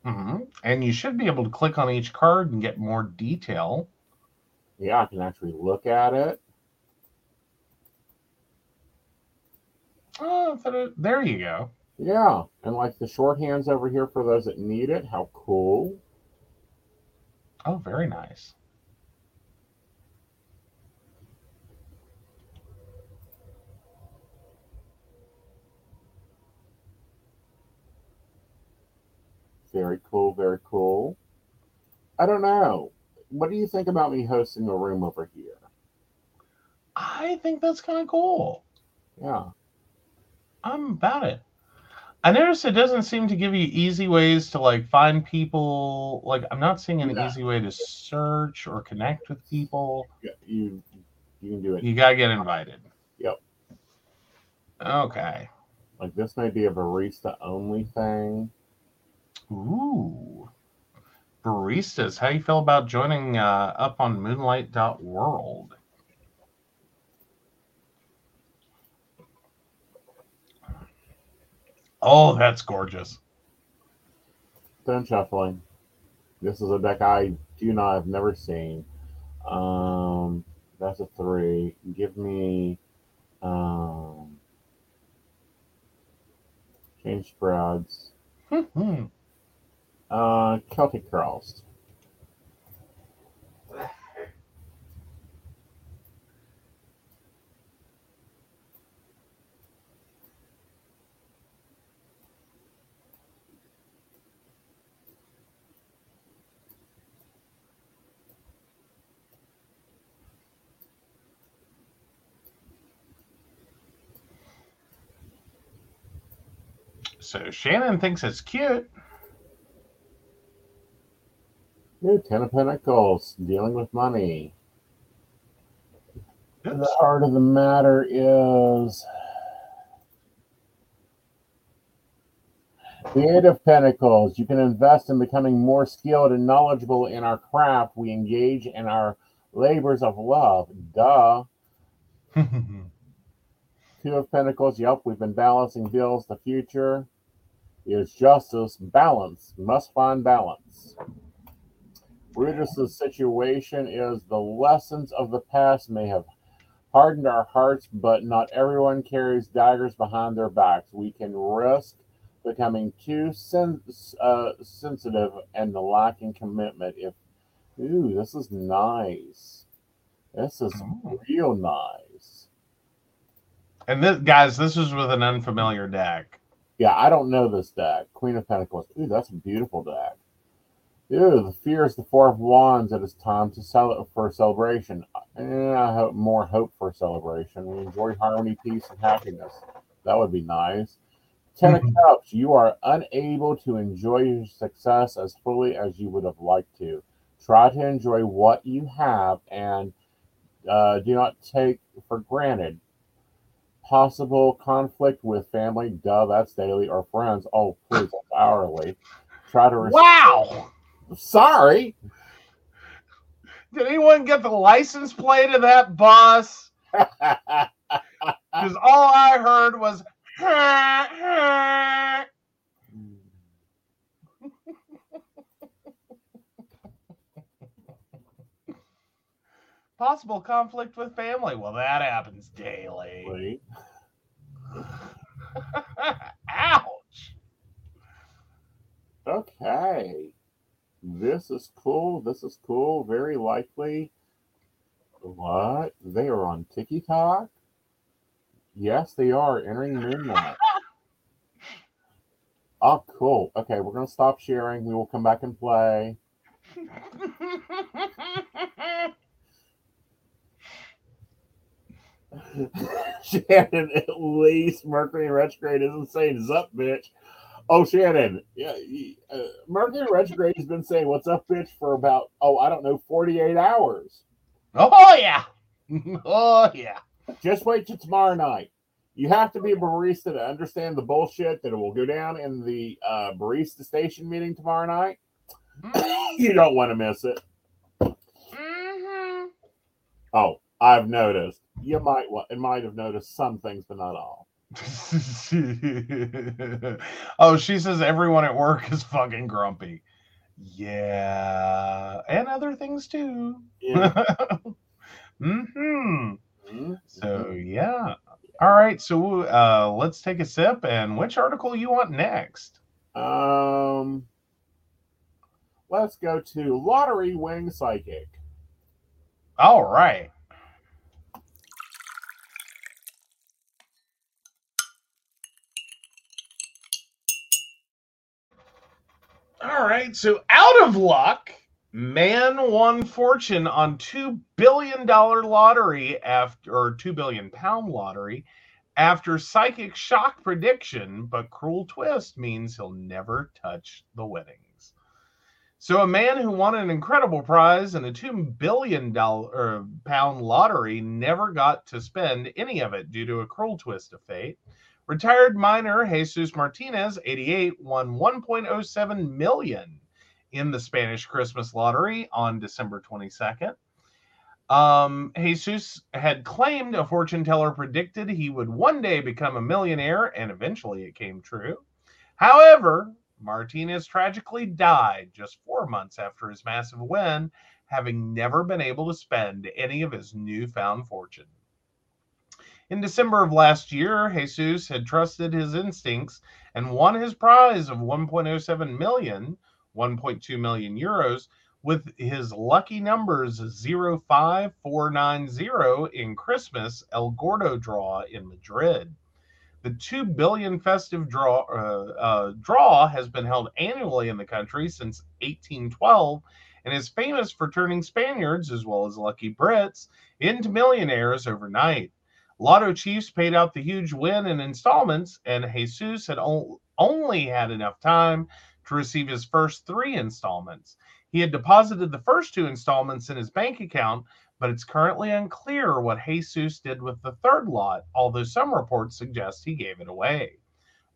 hmm And you should be able to click on each card and get more detail. Yeah, I can actually look at it. Oh, there you go. Yeah, and like the shorthands over here for those that need it. How cool! Oh, very nice. Very cool, very cool. I don't know. What do you think about me hosting a room over here? I think that's kind of cool. Yeah. I'm about it. I noticed it doesn't seem to give you easy ways to like find people. Like I'm not seeing an Yeah. easy way to search or connect with people. Yeah, You you can do it. You gotta get invited. Yep. Okay. Like this may be a barista only thing. Ooh. Baristas, how you feel about joining uh, up on moonlight.world? Oh, that's gorgeous. Stone shuffling. This is a deck I do not have never seen. Um, that's a three. Give me um, change spreads. Hmm. Uh, Celtic Cross. So Shannon thinks it's cute. Ooh, Ten of Pentacles, dealing with money. The heart of the matter is the Eight of Pentacles. You can invest in becoming more skilled and knowledgeable in our craft. We engage in our labors of love. Duh. Two of Pentacles. Yep, we've been balancing bills. The future is justice. Balance. Must find balance. Brutus's situation is the lessons of the past may have hardened our hearts, but not everyone carries daggers behind their backs. We can risk becoming too sen- uh, sensitive and lacking commitment. If ooh, this is nice. This is Ooh. real nice. and this, guys, this is with an unfamiliar deck. Yeah, I don't know this deck. Queen of Pentacles. Ooh, that's a beautiful deck. Ooh, the fear is the Four of Wands. It is time to sell for a celebration. Eh, I hope more hope for a celebration. We enjoy harmony, peace, and happiness. That would be nice. Ten of Cups. You are unable to enjoy your success as fully as you would have liked to. Try to enjoy what you have and uh, do not take for granted possible conflict with family, duh, that's daily, or friends, oh, please, that's hourly. Try to. res- Wow! Sorry. Did anyone get the license plate of that bus? Because all I heard was. Possible conflict with family. Well, that happens daily. Ouch. Okay. This is cool. This is cool. Very likely. What? They are on TikTok? Yes, they are entering midnight. Oh, cool. Okay, we're going to stop sharing. We will come back and play. Shannon, at least Mercury retrograde isn't saying "What's up, bitch." Oh, Shannon, yeah, uh, Mercury retrograde has been saying "What's up, bitch" for about oh, I don't know, forty-eight hours. oh, yeah. Oh, yeah. Just wait till tomorrow night. You have to be a barista to understand the bullshit that will go down in the uh, barista station meeting tomorrow night. you don't want to miss it. Mhm. Oh, I've noticed. You might wa- might have noticed some things, but not all. oh, she says everyone at work is fucking grumpy. Yeah, and other things too. Yeah. hmm Mhm. So yeah. All right. So uh, let's take a sip. And which article you want next? Um, let's go to lottery winning psychic. All right. All right. So out of luck, man won fortune on two billion dollar lottery after or two billion pound lottery after psychic shock prediction, but cruel twist means he'll never touch the winnings. So a man who won an incredible prize in a two billion dollar pound lottery never got to spend any of it due to a cruel twist of fate. Retired miner Jesus Martinez, 88, won 1.07 million in the Spanish Christmas lottery on December 22nd. Um, Jesus had claimed a fortune teller predicted he would one day become a millionaire, and eventually it came true. However, Martinez tragically died just four months after his massive win, having never been able to spend any of his newfound fortune. In December of last year, Jesus had trusted his instincts and won his prize of 1.07 million, 1.2 million euros, with his lucky numbers 05490 in Christmas El Gordo draw in Madrid. The 2 billion festive draw uh, uh, draw has been held annually in the country since 1812 and is famous for turning Spaniards as well as lucky Brits into millionaires overnight. Lotto Chiefs paid out the huge win in installments, and Jesus had, o- only had enough time to receive his first three installments. He had deposited the first two installments in his bank account, but it's currently unclear what Jesus did with the third lot, although some reports suggest he gave it away.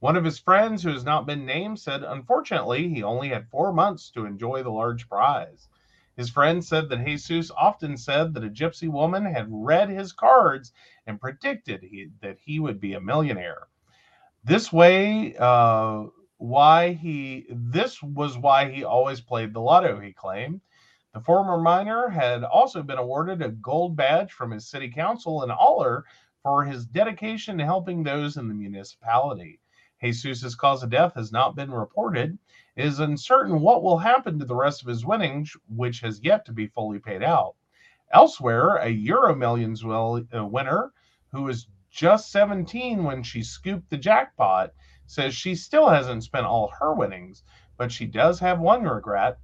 One of his friends, who has not been named, said unfortunately he only had four months to enjoy the large prize. His friend said that Jesus often said that a gypsy woman had read his cards and predicted he, that he would be a millionaire. This way, uh, why he this was why he always played the lotto. He claimed the former miner had also been awarded a gold badge from his city council in Aller for his dedication to helping those in the municipality. Jesus's cause of death has not been reported. Is uncertain what will happen to the rest of his winnings, which has yet to be fully paid out. Elsewhere, a Euro Millions uh, winner who is just 17 when she scooped the jackpot says she still hasn't spent all her winnings, but she does have one regret.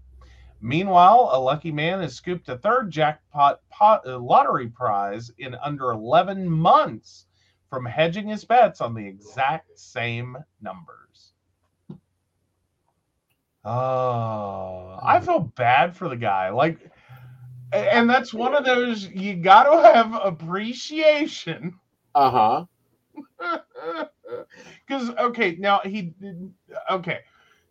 Meanwhile, a lucky man has scooped a third jackpot pot, uh, lottery prize in under 11 months from hedging his bets on the exact same numbers. Oh, I feel bad for the guy. Like, and that's one of those you got to have appreciation. Uh huh. Because okay, now he okay.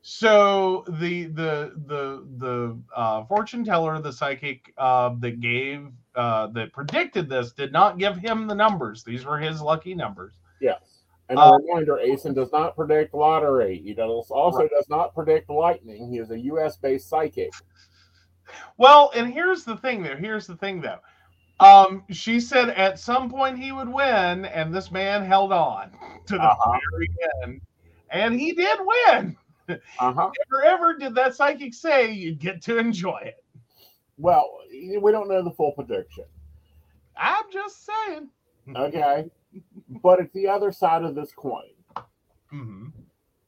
So the the the the uh, fortune teller, the psychic uh, that gave uh, that predicted this, did not give him the numbers. These were his lucky numbers. Yes. And a Uh, reminder, Aeson does not predict lottery. He does also Right. does not predict lightning. He is a U.S. based psychic. Well, and here's the thing though. Here's the thing though. Um, she said at some point he would win, and this man held on to the Uh-huh. very end, and he did win. Uh huh. Never ever did that psychic say you'd get to enjoy it. Well, we don't know the full prediction. I'm just saying. Okay. But it's the other side of this coin. hmm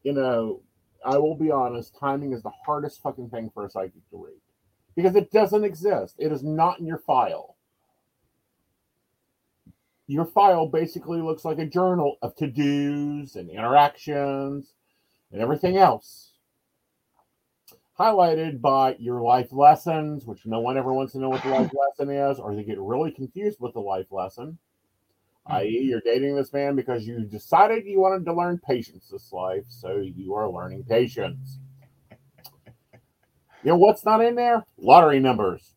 You know, I will be honest, timing is the hardest fucking thing for a psychic to read because it doesn't exist. It is not in your file. Your file basically looks like a journal of to dos and interactions and everything else. Highlighted by your life lessons, which no one ever wants to know what the life lesson is, or they get really confused with the life lesson i.e., mm-hmm. you're dating this man because you decided you wanted to learn patience this life, so you are learning patience. You know what's not in there? Lottery numbers.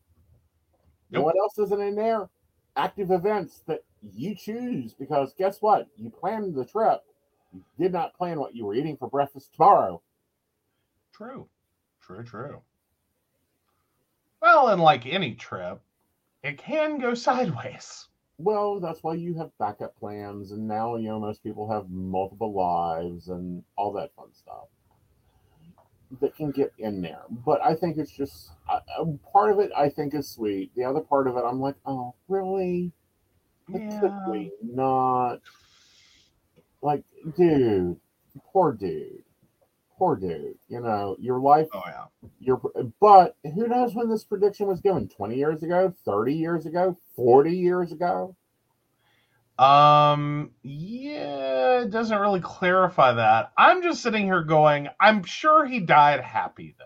You know what else isn't in there? Active events that you choose because guess what? You planned the trip. You did not plan what you were eating for breakfast tomorrow. True. True, true. Well, and like any trip, it can go sideways. Well, that's why you have backup plans, and now you know most people have multiple lives and all that fun stuff that can get in there. But I think it's just uh, uh, part of it. I think is sweet. The other part of it, I'm like, oh, really? Yeah. could we not? Like, dude, poor dude, poor dude. You know, your life Oh yeah. your but who knows when this prediction was given 20 years ago 30 years ago 40 years ago Um, yeah, it doesn't really clarify that. I'm just sitting here going, I'm sure he died happy though.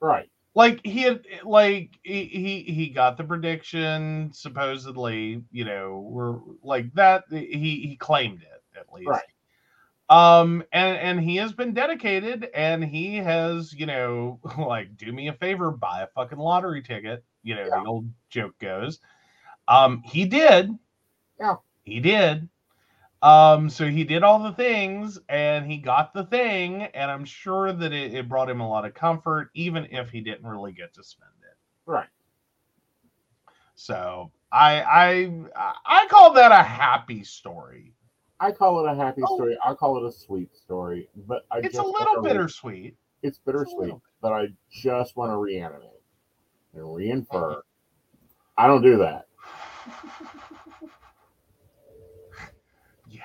right Like he had like he he, he got the prediction supposedly, you know, we're like that he he claimed it at least. Right. Um and and he has been dedicated and he has, you know, like do me a favor, buy a fucking lottery ticket, you know, Yeah. the old joke goes. Um he did. Yeah. He did. Um, so he did all the things and he got the thing, and I'm sure that it, it brought him a lot of comfort, even if he didn't really get to spend it. right So I I I call that a happy story. I call it a happy Oh. story i call it a sweet story but i It's just a little re- bittersweet. it's bittersweet little but i just want to reanimate and reinfer i don't do that Yeah.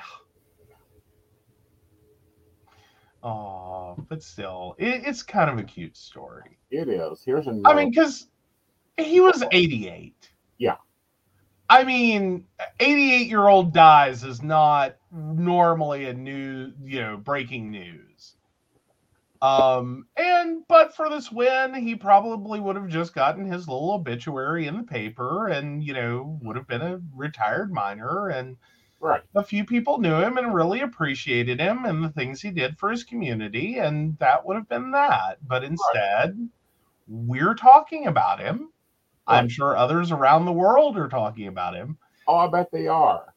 Oh, but still, it, it's kind of a cute story. it is here's another I mean, because he was 88. Yeah. I mean, 88 year old dies is not normally a new, you know, breaking news. Um, and but for this win, he probably would have just gotten his little obituary in the paper and, you know, would have been a retired miner. And Right. a few people knew him and really appreciated him and the things he did for his community. And that would have been that. But instead, we're talking about him. I'm sure others around the world are talking about him. Oh, I bet they are.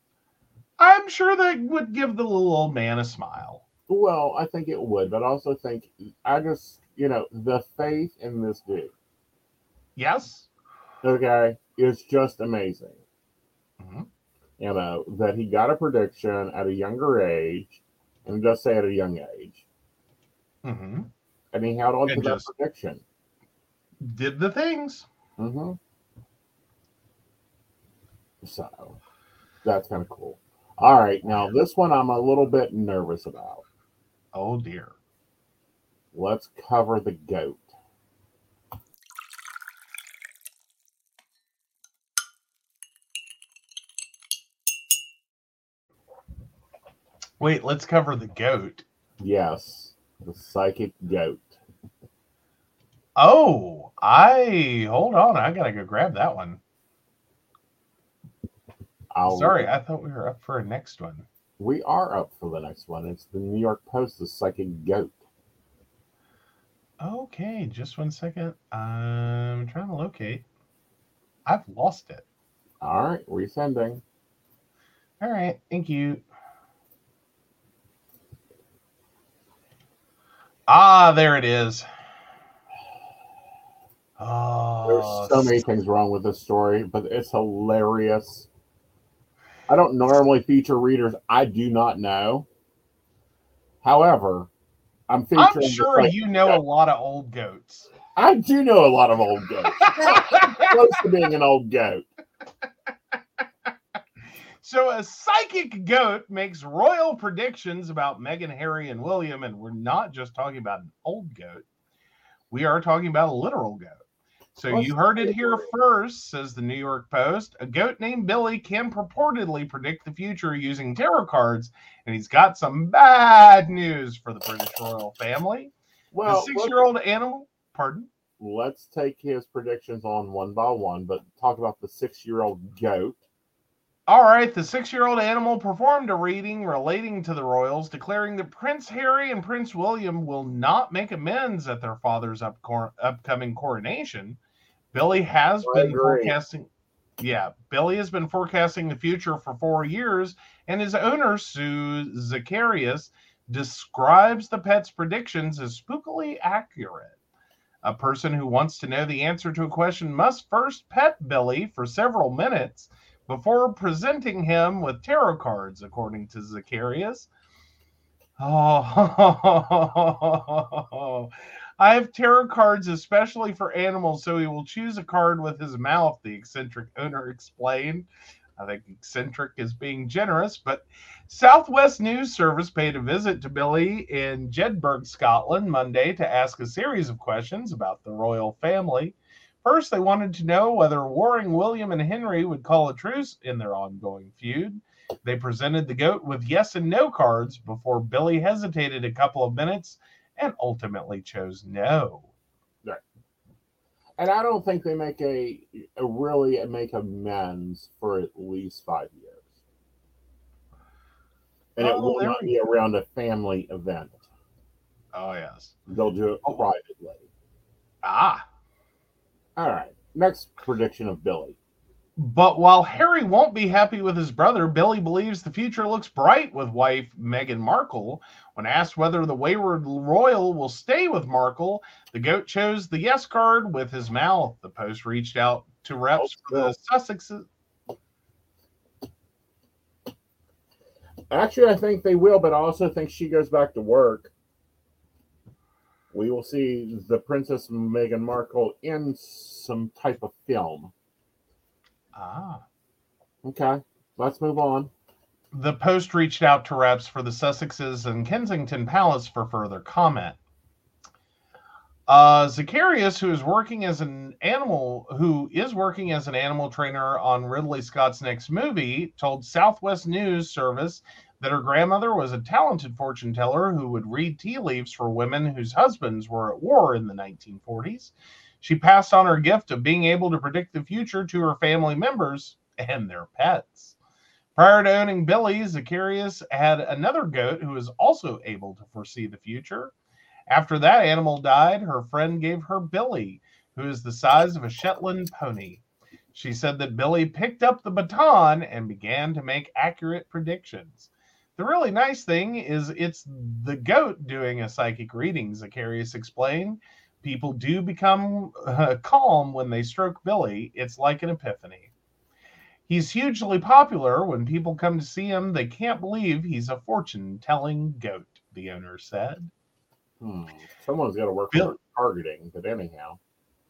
I'm sure that would give the little old man a smile. Well, I think it would, but I also think I just you know the faith in this dude, Yes. okay, is just amazing. Mhm. You know that he got a prediction at a younger age, and just say at a young age, hmm and he held on to that prediction. Did the things. Hmm So that's kind of cool. All right, now this one I'm a little bit nervous about. Oh dear. Let's cover the goat. Wait, let's cover the goat. Yes, the psychic goat. Oh, I hold on. I gotta go grab that one. I'll, Sorry, I thought we were up for a next one. we are up for the next one. It's the New York Post, the psychic goat. Okay, just one second. I'm trying to locate. I've lost it. All right, resending. All right, thank you. Ah, there it is. Oh, There's so many things wrong with this story, but it's hilarious. I don't normally feature readers I do not know. However, I'm featuring. I'm sure psychic you know a lot of old goats. I do know a lot of old goats. Close to being an old goat. So a psychic goat makes royal predictions about Meghan, Harry, and William, and we're not just talking about an old goat. We are talking about a literal goat. So you heard it here first, says the New York Post. A goat named Billy can purportedly predict the future using tarot cards, and he's got some bad news for the British royal family. Well, the six-year-old animal, pardon? let's take his predictions on one by one, but talk about the six-year-old goat. All right, the six year old animal performed a reading relating to the royals, declaring that Prince Harry and Prince William will not make amends at their father's up upcoming coronation. Billy has I been agree. forecasting. Yeah, Billy has been forecasting the future for four years, and his owner, Sue Zacharias, describes the pet's predictions as spookily accurate. A person who wants to know the answer to a question must first pet Billy for several minutes before presenting him with tarot cards, according to Zacharias. Oh, I have tarot cards especially for animals, so he will choose a card with his mouth, the eccentric owner explained. I think eccentric is being generous, but Southwest News Service paid a visit to Billy in Jedburgh, Scotland, Monday to ask a series of questions about the royal family. First, they wanted to know whether warring William and Henry would call a truce in their ongoing feud. They presented the goat with yes and no cards before Billy hesitated a couple of minutes and ultimately chose no. And I don't think they make a, a really make amends for at least five years. And it Oh, will not be around a family event. Oh, yes. They'll do it Oh. privately. Ah. All right. Next prediction of Billy. But while Harry won't be happy with his brother, Billy believes the future looks bright with wife Meghan Markle. When asked whether the wayward royal will stay with Markle, the goat chose the yes card with his mouth. The Post reached out to reps for the Sussexes. Actually, I think they will, but I also think she goes back to work. We will see the Princess Meghan Markle in some type of film. Ah. Okay, let's move on. The Post reached out to reps for the Sussexes and Kensington Palace for further comment. Uh, Zacharias, who is working as an animal, who is working as an animal trainer on Ridley Scott's next movie, told Southwest News Service that her grandmother was a talented fortune teller who would read tea leaves for women whose husbands were at war in the 1940s. She passed on her gift of being able to predict the future to her family members and their pets. Prior to owning Billy, Zacharias had another goat who was also able to foresee the future. After that animal died, her friend gave her Billy, who is the size of a Shetland pony. She said that Billy picked up the baton and began to make accurate predictions. The really nice thing is it's the goat doing a psychic reading, Zacharias explained. People do become uh, calm when they stroke Billy. It's like an epiphany. He's hugely popular. When people come to see him, they can't believe he's a fortune telling goat, the owner said. Hmm. Someone's got to work Bill- for targeting, but anyhow.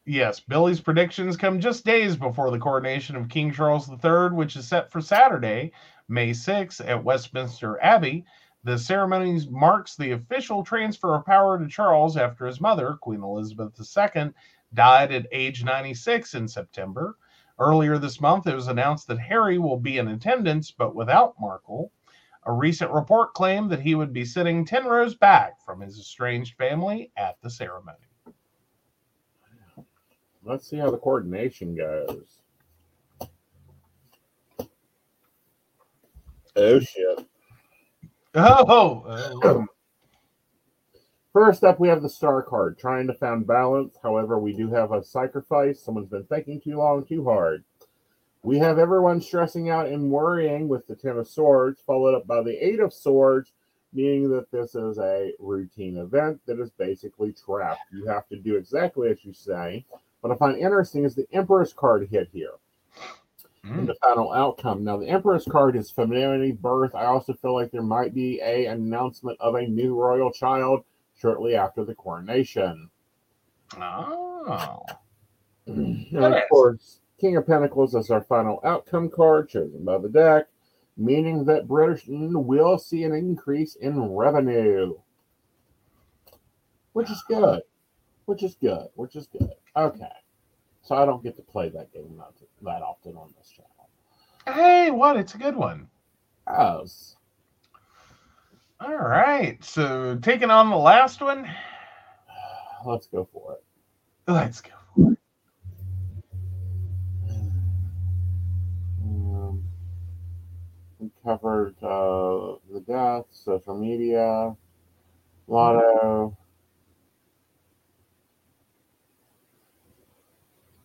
Yes, Billy's predictions come just days before the coronation of King Charles III, which is set for Saturday, May 6th at Westminster Abbey. The ceremony marks the official transfer of power to Charles after his mother, Queen Elizabeth II, died at age 96 in September. Earlier this month, it was announced that Harry will be in attendance, but without Markle. A recent report claimed that he would be sitting 10 rows back from his estranged family at the ceremony. Let's see how the coordination goes. Oh shit. Oh, oh. First up, we have the star card, trying to find balance. However, we do have a sacrifice. Someone's been thinking too long, too hard. We have everyone stressing out and worrying with the Ten of Swords, followed up by the Eight of Swords, meaning that this is a routine event that is basically trapped. You have to do exactly as you say. What I find interesting is the Emperor's card hit here Mm. in the final outcome. Now, the Emperor's card is familiarity, birth. I also feel like there might be a announcement of a new royal child shortly after the coronation. Oh. Mm-hmm. And of course, King of Pentacles is our final outcome card chosen by the deck, meaning that Britain will see an increase in revenue, which is good. Which is good. Which is good. Okay. So I don't get to play that game that, that often on this channel. Hey, what? It's a good one. Oh, All right. So, taking on the last one, let's go for it. let's go. For it. Um, we covered uh, the death, social media, lotto,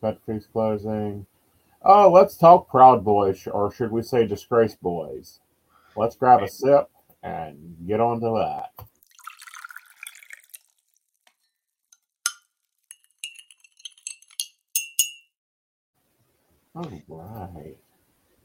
Fed closing. Oh, let's talk Proud Boys, or should we say Disgrace Boys? Let's grab a sip and get on to that. All right.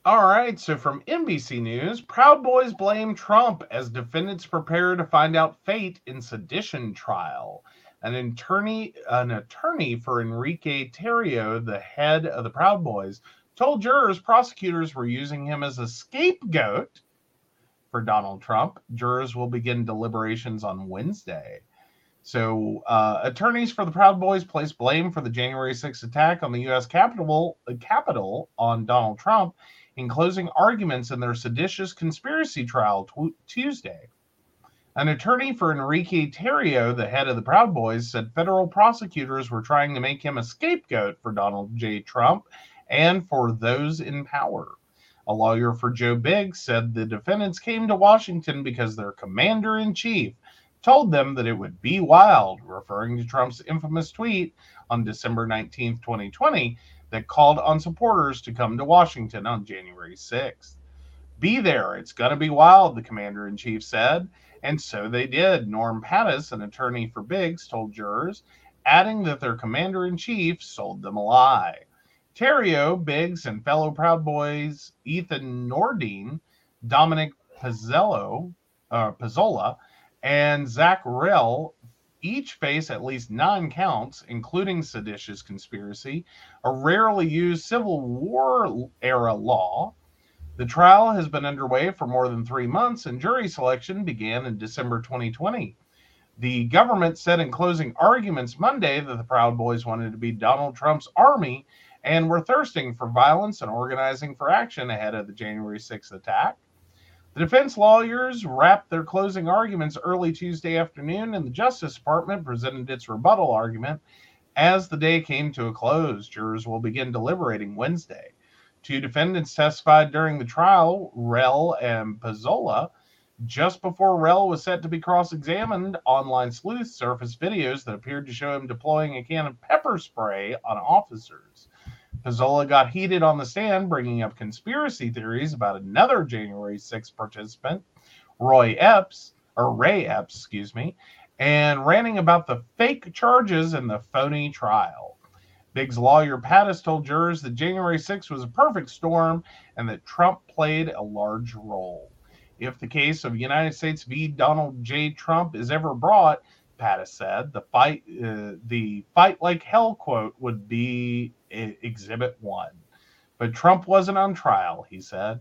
All right. So, from NBC News, Proud Boys blame Trump as defendants prepare to find out fate in sedition trial. An attorney, an attorney for Enrique Tarrio, the head of the Proud Boys, told jurors prosecutors were using him as a scapegoat for Donald Trump. Jurors will begin deliberations on Wednesday. So, uh, attorneys for the Proud Boys place blame for the January 6th attack on the U.S. Capitol, uh, Capitol on Donald Trump in closing arguments in their seditious conspiracy trial Tuesday. An attorney for Enrique Tarrio, the head of the Proud Boys, said federal prosecutors were trying to make him a scapegoat for Donald J. Trump and for those in power. A lawyer for Joe Biggs said the defendants came to Washington because their commander in chief told them that it would be wild, referring to Trump's infamous tweet on December 19, 2020, that called on supporters to come to Washington on January 6th. Be there, it's going to be wild, the commander in chief said. And so they did. Norm Pattis, an attorney for Biggs, told jurors, adding that their commander in chief sold them a lie. Tarrio, Biggs, and fellow Proud Boys Ethan Nordean, Dominic Pizzello, uh, Pezzola, and Zach Rehl each face at least nine counts, including seditious conspiracy, a rarely used Civil War era law. The trial has been underway for more than three months, and jury selection began in December 2020. The government said in closing arguments Monday that the Proud Boys wanted to be Donald Trump's army and were thirsting for violence and organizing for action ahead of the January 6th attack. The defense lawyers wrapped their closing arguments early Tuesday afternoon, and the Justice Department presented its rebuttal argument as the day came to a close. Jurors will begin deliberating Wednesday. Two defendants testified during the trial, Rehl and Pezzola. Just before Rehl was set to be cross examined, online sleuths surfaced videos that appeared to show him deploying a can of pepper spray on officers. Pezzola got heated on the stand, bringing up conspiracy theories about another January 6th participant, Roy Epps, or Ray Epps, excuse me, and ranting about the fake charges and the phony trial. Biggs lawyer Pattis told jurors that January 6th was a perfect storm and that Trump played a large role. If the case of United States v. Donald J. Trump is ever brought, Pattis said, the fight, uh, the fight like hell quote would be Exhibit 1. But Trump wasn't on trial, he said.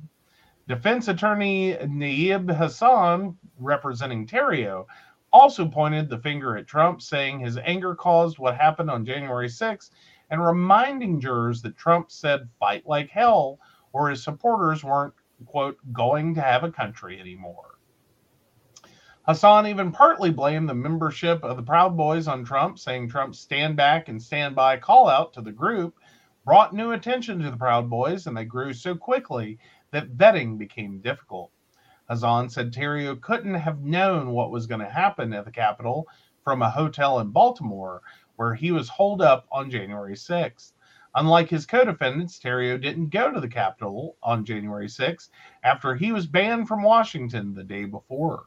Defense attorney Nayib Hassan, representing Tarrio, also pointed the finger at Trump, saying his anger caused what happened on January 6th and reminding jurors that Trump said fight like hell or his supporters weren't, quote, going to have a country anymore. Hassan even partly blamed the membership of the Proud Boys on Trump, saying Trump's stand back and stand by call out to the group brought new attention to the Proud Boys, and they grew so quickly that vetting became difficult. Hassan said Tarrio couldn't have known what was going to happen at the Capitol from a hotel in Baltimore, where he was holed up on January 6th. Unlike his co defendants, Tarrio didn't go to the Capitol on January 6th after he was banned from Washington the day before.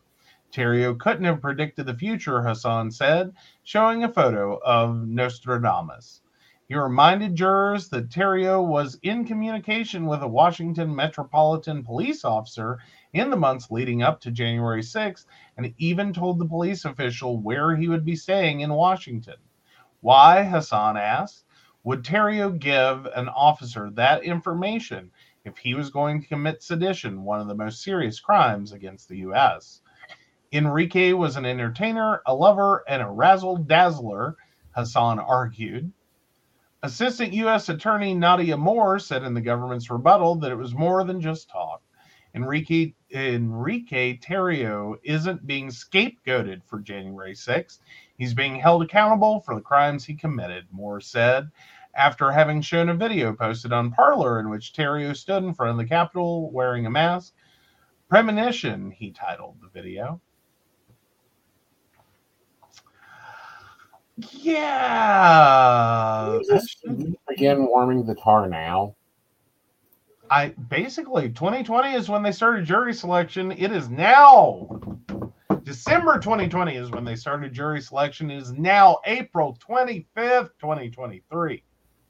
Tarrio couldn't have predicted the future, Hassan said, showing a photo of Nostradamus. He reminded jurors that Tarrio was in communication with a Washington Metropolitan Police officer in the months leading up to January 6th and even told the police official where he would be staying in Washington. Why, Hassan asked, would Tarrio give an officer that information if he was going to commit sedition, one of the most serious crimes against the U.S.? Enrique was an entertainer, a lover, and a razzle dazzler, Hassan argued. Assistant U.S. Attorney Nadia Moore said in the government's rebuttal that it was more than just talk. Enrique Enrique Tarrio isn't being scapegoated for January 6th. He's being held accountable for the crimes he committed, Moore said, after having shown a video posted on Parler in which Tarrio stood in front of the Capitol wearing a mask. Premonition, he titled the video. Yeah. Again, warming the tar now. I basically 2020 is when they started jury selection. It is now December 2020 is when they started jury selection. It is now April 25th, 2023.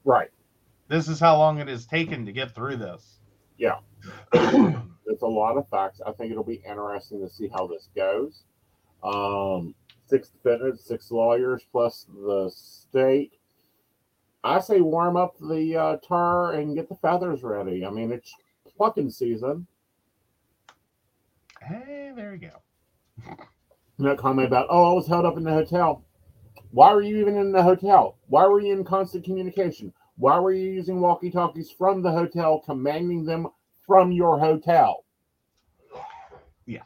Right. This is how long it has taken to get through this. Yeah. There's a lot of facts. I think it'll be interesting to see how this goes. Um, six defendants, six lawyers, plus the state. I say warm up the uh, tar and get the feathers ready. I mean, it's plucking season. Hey, there you go. That comment about, oh, I was held up in the hotel. Why were you even in the hotel? Why were you in constant communication? Why were you using walkie talkies from the hotel, commanding them from your hotel? Yeah.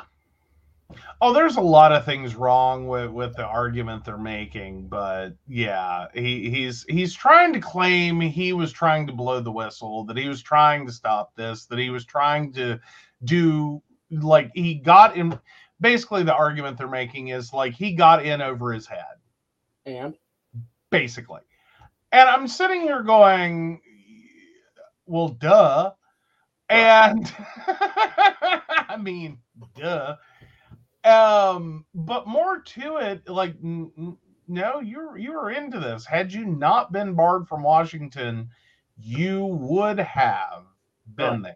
Oh, there's a lot of things wrong with with the argument they're making, but yeah, he he's he's trying to claim he was trying to blow the whistle, that he was trying to stop this, that he was trying to do like he got in basically the argument they're making is like he got in over his head. And basically. And I'm sitting here going, well, duh. And I mean, duh. Um, but more to it, like, n- n- no, you're you were into this. Had you not been barred from Washington, you would have been Right. there,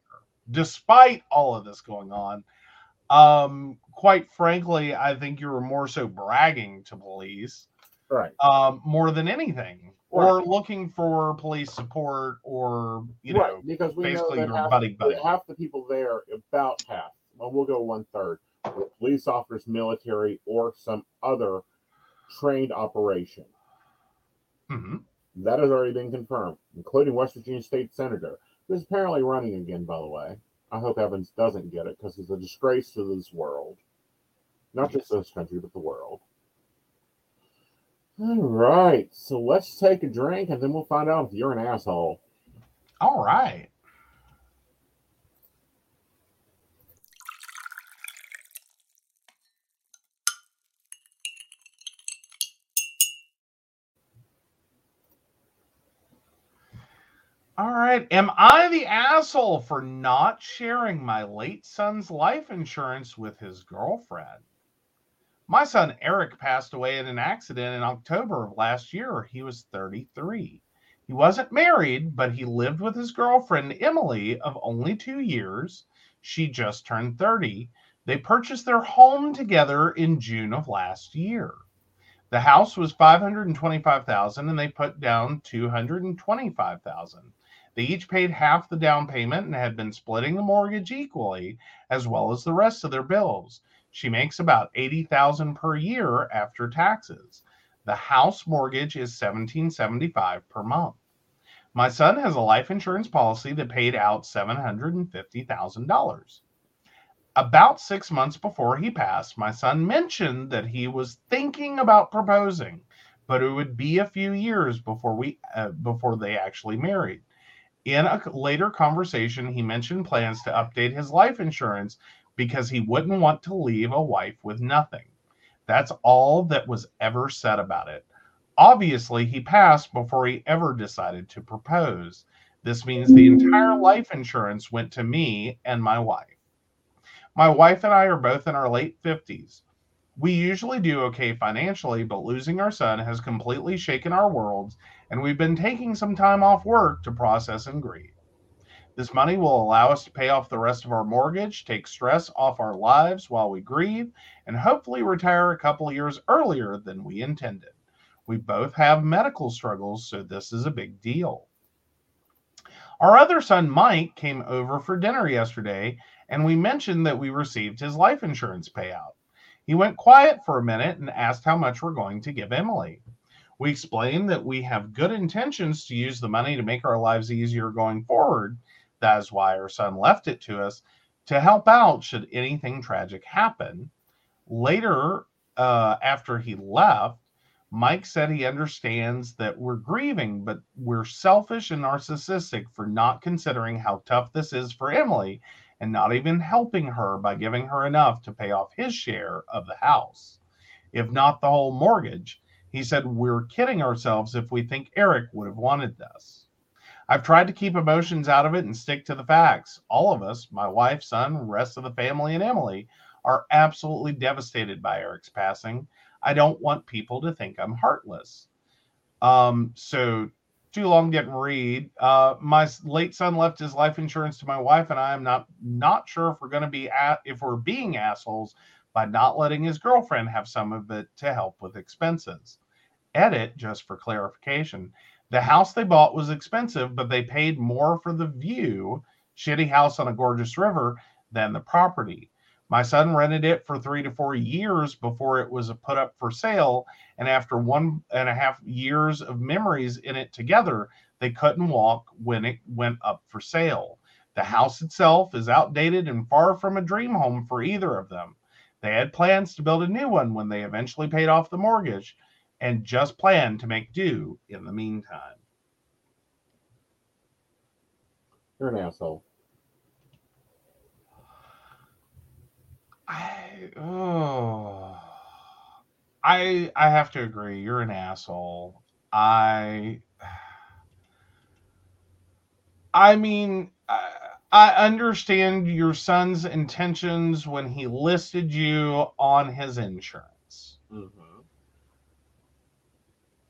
despite all of this going on. Um, quite frankly, I think you were more so bragging to police right. um, more than anything, or looking for police support, or you know. Because we basically know that half, buddy buddy. half the people there, about half, well, we'll go one third, were police officers, military, or some other trained operation. hmm That has already been confirmed, including West Virginia State Senator, who's apparently running again, by the way. I hope Evans doesn't get it because he's a disgrace to this world. Not just this country, but the world. All right, so let's take a drink and then we'll find out if you're an asshole. All right. All right. Am I the asshole for not sharing my late son's life insurance with his girlfriend? My son Eric passed away in an accident in October of last year. He was 33. He wasn't married, but he lived with his girlfriend, Emily, of only two years. She just turned 30. They purchased their home together in June of last year. The house was 525,000 and they put down 225,000. They each paid half the down payment and had been splitting the mortgage equally as well as the rest of their bills. She makes about 80,000 per year after taxes. The house mortgage is 1775 per month. My son has a life insurance policy that paid out $750,000. About 6 months before he passed, my son mentioned that he was thinking about proposing, but it would be a few years before we uh, before they actually married. In a later conversation, he mentioned plans to update his life insurance because he wouldn't want to leave a wife with nothing. That's all that was ever said about it. Obviously, he passed before he ever decided to propose. This means the entire life insurance went to me and my wife. My wife and I are both in our late 50s. We usually do okay financially, but losing our son has completely shaken our worlds, and we've been taking some time off work to process and grieve. This money will allow us to pay off the rest of our mortgage, take stress off our lives while we grieve, and hopefully retire a couple years earlier than we intended. We both have medical struggles, so this is a big deal. Our other son, Mike, came over for dinner yesterday, and we mentioned that we received his life insurance payout. He went quiet for a minute and asked how much we're going to give Emily. We explain that we have good intentions to use the money to make our lives easier going forward. That is why our son left it to us to help out should anything tragic happen. Later, uh, after he left, Mike said he understands that we're grieving, but we're selfish and narcissistic for not considering how tough this is for Emily and not even helping her by giving her enough to pay off his share of the house, if not the whole mortgage. He said, We're kidding ourselves if we think Eric would have wanted this. I've tried to keep emotions out of it and stick to the facts. All of us, my wife, son, rest of the family, and Emily, are absolutely devastated by Eric's passing. I don't want people to think I'm heartless. Um, so too long didn't read. Uh, my late son left his life insurance to my wife and I. am not not sure if we're going to be at if we're being assholes by not letting his girlfriend have some of it to help with expenses. Edit just for clarification. The house they bought was expensive, but they paid more for the view, shitty house on a gorgeous river, than the property. My son rented it for three to four years before it was put up for sale. And after one and a half years of memories in it together, they couldn't walk when it went up for sale. The house itself is outdated and far from a dream home for either of them. They had plans to build a new one when they eventually paid off the mortgage and just plan to make do in the meantime. You're an asshole. I oh I I have to agree. You're an asshole. I I mean I, I understand your son's intentions when he listed you on his insurance. Mm-hmm.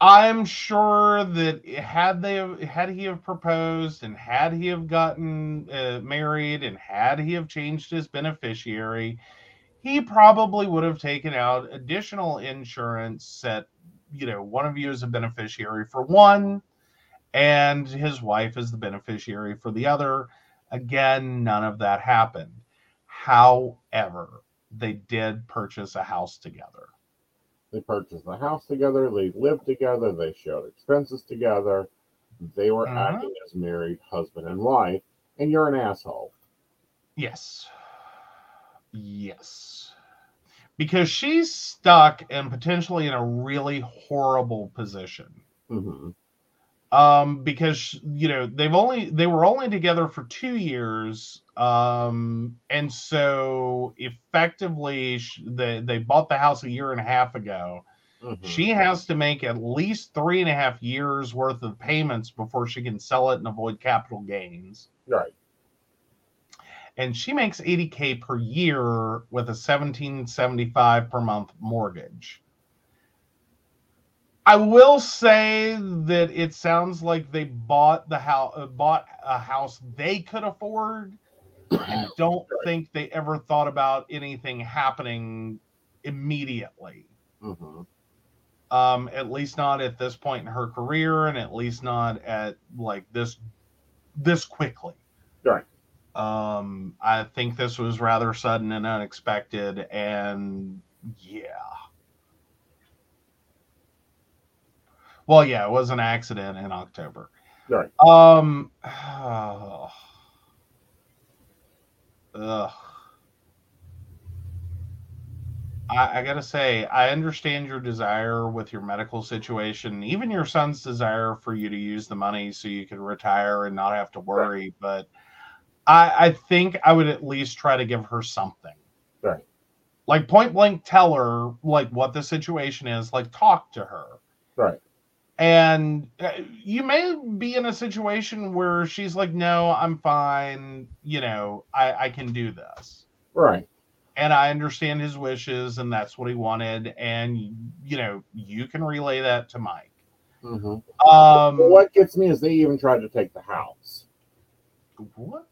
I'm sure that had they had he have proposed and had he have gotten uh, married and had he have changed his beneficiary, he probably would have taken out additional insurance set you know one of you is a beneficiary for one and his wife is the beneficiary for the other. Again none of that happened. However they did purchase a house together They purchased the house together. They lived together. They shared expenses together. They were Mhm. acting as married husband and wife, and you're an asshole. Yes. Yes. Because she's stuck and potentially in a really horrible position. hmm Um, because you know they've only they were only together for two years, um, and so effectively they they bought the house a year and a half ago. hmm She has to make at least three and a half years worth of payments before she can sell it and avoid capital gains. right. and she makes 80k per year with a 1775 per month mortgage i will say that it sounds like they bought the house uh, bought a house they could afford. I don't think they ever thought about anything happening immediately. Hmm um at least not at this point in her career and at least not at like this this quickly. Right. um i think this was rather sudden and unexpected and yeah well yeah it was an accident in october Right. um ugh. I, I gotta say, I understand your desire with your medical situation, even your son's desire for you to use the money so you can retire and not have to worry. But I, I think I would at least try to give her something. Right. Like point blank, tell her like what the situation is. Like talk to her. Right. And uh, you may be in a situation where she's like, "No, I'm fine. You know, I, I can do this." Right. and I understand his wishes, and that's what he wanted. And you know, you can relay that to Mike. hmm Um, what gets me is they even tried to take the house. What?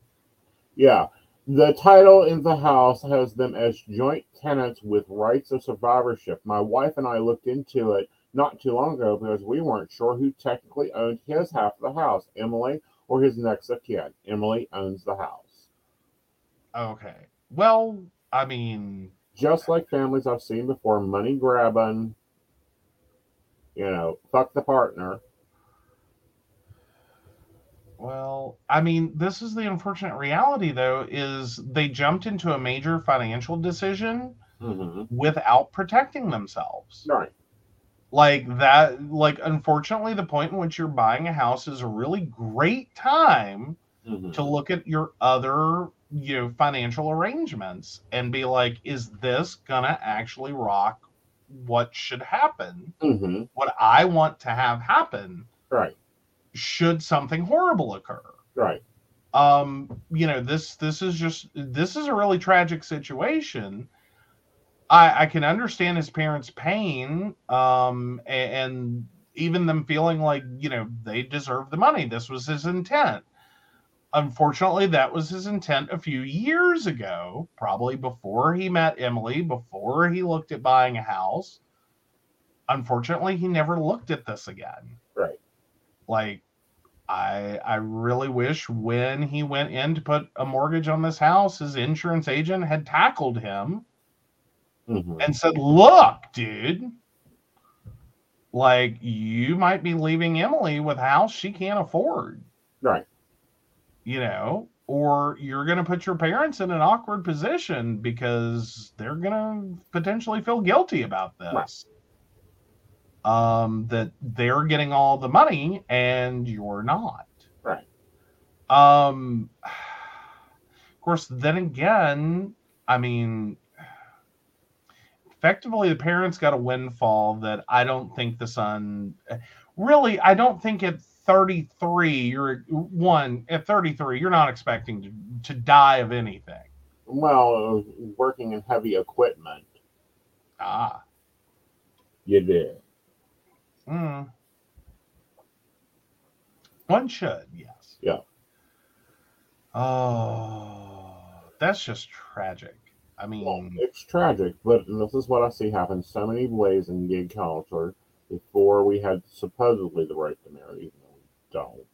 Yeah. The title in the house has them as joint tenants with rights of survivorship. My wife and I looked into it not too long ago because we weren't sure who technically owned his half of the house, Emily or his next of kin. Emily owns the house. Okay. Well, I mean, Just like families I've seen before, money grabbing, you know, fuck the partner. well, I mean, this is the unfortunate reality, though, is they jumped into a major financial decision Mm-hmm. without protecting themselves. Right. Like that, like, unfortunately, the point in which you're buying a house is a really great time Mm-hmm. to look at your other you know financial arrangements and be like is this gonna actually rock what should happen Mm-hmm. what i want to have happen Right. should something horrible occur Right. um you know this this is just this is a really tragic situation i i can understand his parents pain um a- and, even them feeling like you know they deserve the money. This was his intent. Unfortunately that was his intent a few years ago probably before he met emily before he looked at buying a house. Unfortunately he never looked at this again. Right. like i i really wish when he went in to put a mortgage on this house his insurance agent had tackled him Mm-hmm. and said look dude like you might be leaving emily with a house she can't afford Right. you know, or you're going to put your parents in an awkward position because they're going to potentially feel guilty about this. Um, that they're getting all the money and you're not. Right. Um, of course, then again, I mean, effectively, the parents got a windfall that I don't think the son really, I don't think at 33, you're one at 33, you're not expecting to, to die of anything. Well, working in heavy equipment, Ah, you did. mm. one should, yes. Yeah. Oh, that's just tragic. I mean, Well, it's tragic, but this is what I see happen so many ways in gig culture. Before we had supposedly the right to marry, even though we don't.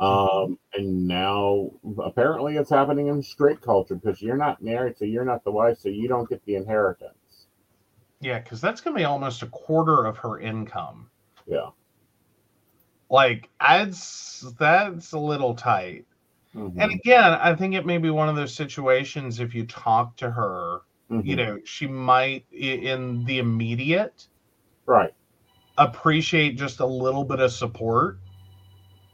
Um, and now apparently it's happening in straight culture because you're not married, so you're not the wife, so you don't get the inheritance. Yeah, because that's going to be almost a quarter of her income. Yeah. Like, that's that's a little tight. Mhm. And again, I think it may be one of those situations. If you talk to her, you Mhm. know, she might in the immediate right. appreciate just a little bit of support.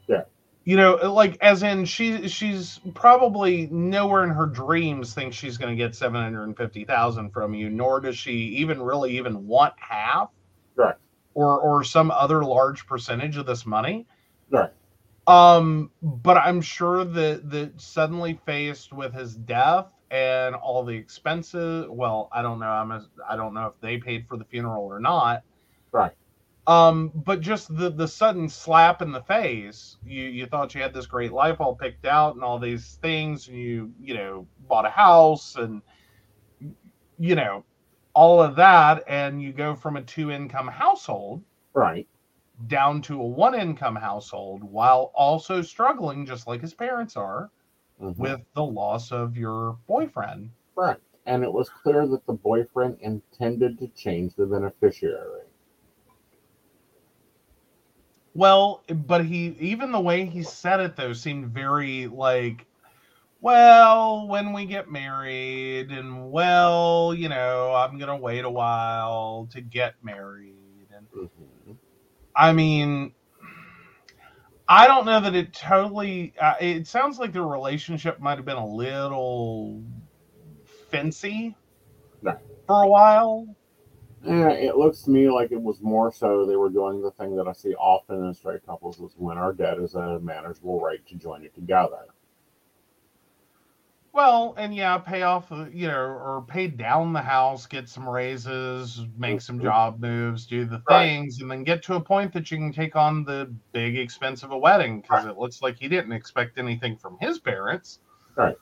Yeah. You know, like as in she she's probably nowhere in her dreams thinks she's going to get 750,000 from you nor does she even really even want half Right. or or some other large percentage of this money. Right. Um but I'm sure that that suddenly faced with his death and all the expenses, well, I don't know, I'm a, I don't know if they paid for the funeral or not Right. um but just the the sudden slap in the face you you thought you had this great life all picked out and all these things and you you know bought a house and you know all of that and you go from a two income household Right. Down to a one income household while also struggling just like his parents are Mhm. with the loss of your boyfriend Right. And it was clear that the boyfriend intended to change the beneficiary. Well, but he even the way he said it though seemed very like well, when we get married and well, you know, I'm going to wait a while to get married and Mhm. I mean I don't know that it totally uh, it sounds like their relationship might have been a little fancy Right. for a while. Yeah, it looks to me like it was more so they were doing the thing that I see often in straight couples is when our debt is a manageable rate to join it together. Well, and yeah, pay off, uh, you know, or pay down the house, get some raises, make some Mhm. job moves, do the Right. things, and then get to a point that you can take on the big expense of a wedding because it looks like he didn't expect anything from his parents. Right.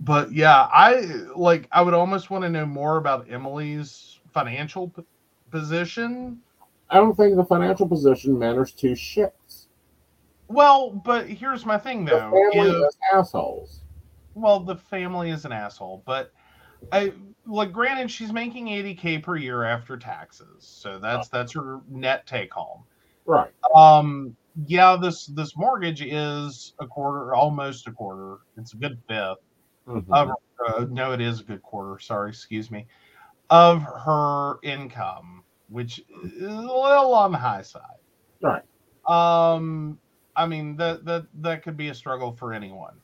But yeah, I like, I would almost want to know more about Emily's financial p- position. I don't think the financial position matters two shits. Well, but here's my thing The though. family if- is assholes. Well the family is an asshole but i like granted she's making 80k per year after taxes so that's that's her net take home Right. um yeah this this mortgage is a quarter almost a quarter it's a good fifth Mhm. of uh, no it is a good quarter sorry excuse me of her income which is a little on the high side Right. um i mean that that that could be a struggle for anyone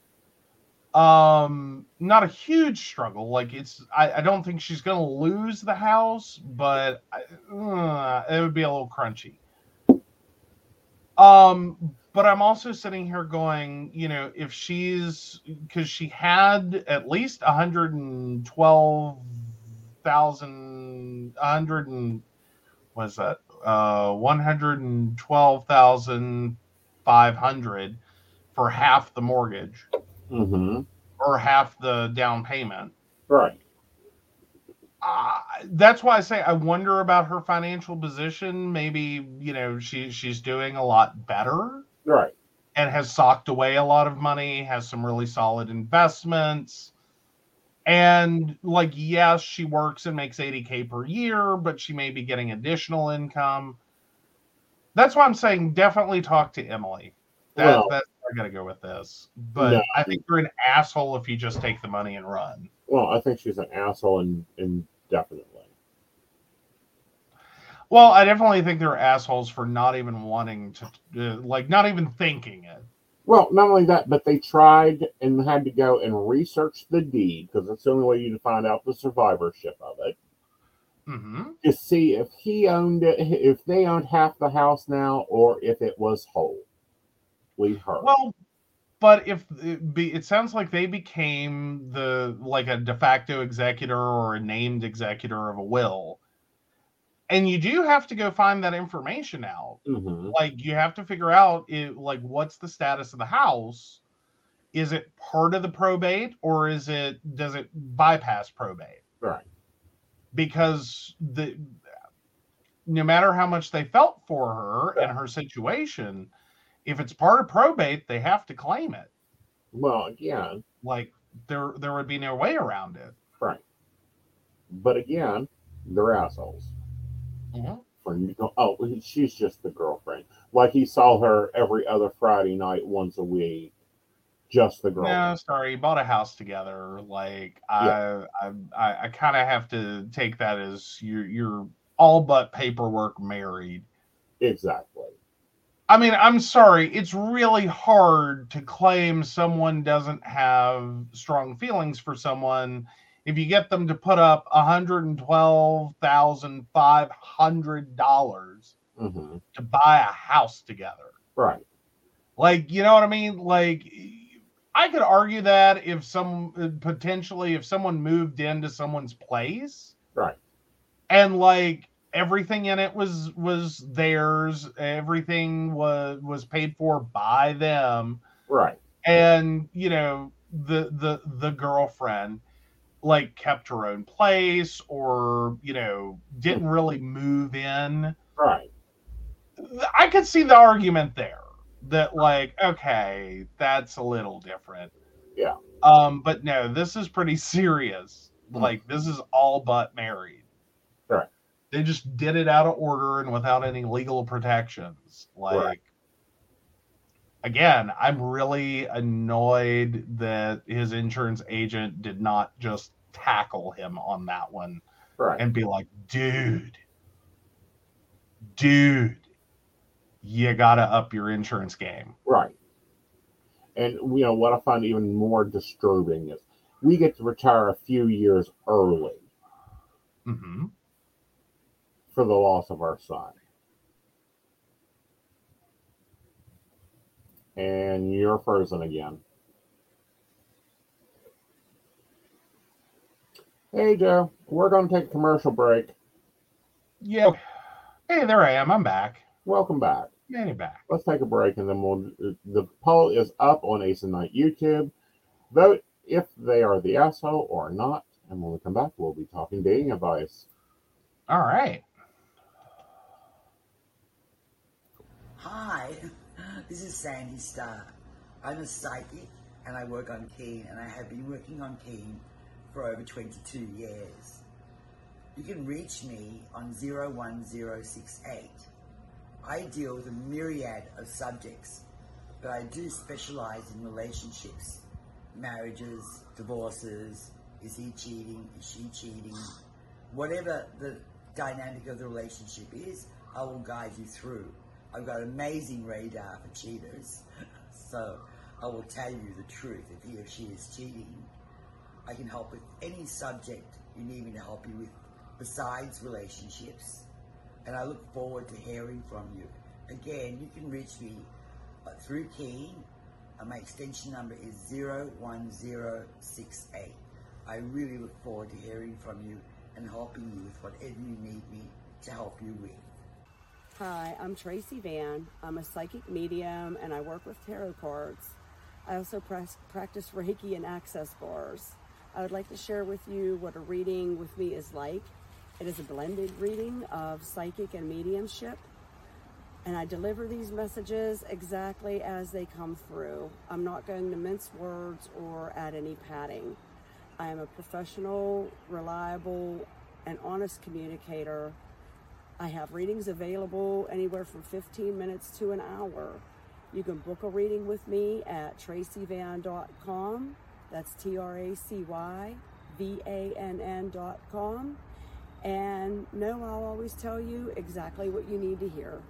um not a huge struggle. Like it's i, I don't think she's gonna lose the house but I, uh, it would be a little crunchy. Um but i'm also sitting here going you know if she's because she had at least 112000 100 and what is that? Uh 112500 for half the mortgage Mhm. or half the down payment Right. uh, that's why I say I wonder about her financial position. Maybe you know she she's doing a lot better Right. and has socked away a lot of money, has some really solid investments, and like yes, she works and makes eighty k per year, but she may be getting additional income. That's why I'm saying definitely talk to Emily. That, Well- that's I gotta go with this. But No. I think you're an asshole if you just take the money and run. Well, I think she's an asshole and indefinitely. Well, I definitely think they're assholes for not even wanting to, uh, like, not even thinking it. Well, not only that, but they tried and had to go and research the deed because that's the only way you can find out the survivorship of it Mm-hmm. to see if he owned it, if they owned half the house now, or if it was whole. We heard. Well, but if it, be, it sounds like they became the like a de facto executor or a named executor of a will, and you do have to go find that information out. hmm Like, you have to figure out it, like what's the status of the house. Is it part of the probate or is it does it bypass probate? Right. because the no matter how much they felt for her and her situation, if it's part of probate, they have to claim it. Well, again, Like there there would be no way around it. Right. But again, they're assholes. Mhm. For oh, she's just the girlfriend. Like he saw her every other Friday night, once a week. Just the girlfriend. No, sorry, you bought a house together. Like I, I, I, I kind of have to take that as you're you're all but paperwork married. Exactly. I mean, I'm sorry, it's really hard to claim someone doesn't have strong feelings for someone if you get them to put up $112,500 hmm to buy a house together. Right. Like, you know what I mean? Like, I could argue that if some potentially if someone moved into someone's place, Right. and like everything in it was was theirs, everything was was paid for by them, Right. and you know the the the girlfriend like kept her own place or you know didn't really move in Right. I could see the argument there that like okay, that's a little different. Yeah. Um, but no, this is pretty serious. Hmm. Like this is all but married. They just did it out of order and without any legal protections. Like Right. again, I'm really annoyed that his insurance agent did not just tackle him on that one Right. and be like, dude, dude, you gotta up your insurance game. Right. And you know what I find even more disturbing is we get to retire a few years early hmm for the loss of our son. And you're frozen again. Hey Joe, we're going to take a commercial break. Yeah. Hey, there I am. I'm back. Welcome back. Manny back. Let's take a break and then we'll. The poll is up on Aeson Knight YouTube. Vote if they are the asshole or not. And when we come back, we'll be talking dating advice. All right. Hi, this is Sandy Starr. I'm a psychic and I work on Keen and I have been working on Keen for over 22 years. You can reach me on 01068. I deal with a myriad of subjects, but I do specialize in relationships, marriages, divorces, is he cheating, is she cheating, whatever the dynamic of the relationship is, I will guide you through. I've got amazing radar for cheaters, so I will tell you the truth if he or she is cheating. I can help with any subject you need me to help you with besides relationships, and I look forward to hearing from you. Again, you can reach me uh, through Keen. And my extension number is 01068. I really look forward to hearing from you and helping you with whatever you need me to help you with. Hi, I'm Tracy Vann. I'm a psychic medium and I work with tarot cards. I also practice Reiki and access bars. I would like to share with you what a reading with me is like. It is a blended reading of psychic and mediumship, and I deliver these messages exactly as they come through. I'm not going to mince words or add any padding. I am a professional, reliable, and honest communicator I have readings available anywhere from 15 minutes to an hour. You can book a reading with me at tracyvann.com. That's T R A C Y V A N N.com. And no, I'll always tell you exactly what you need to hear.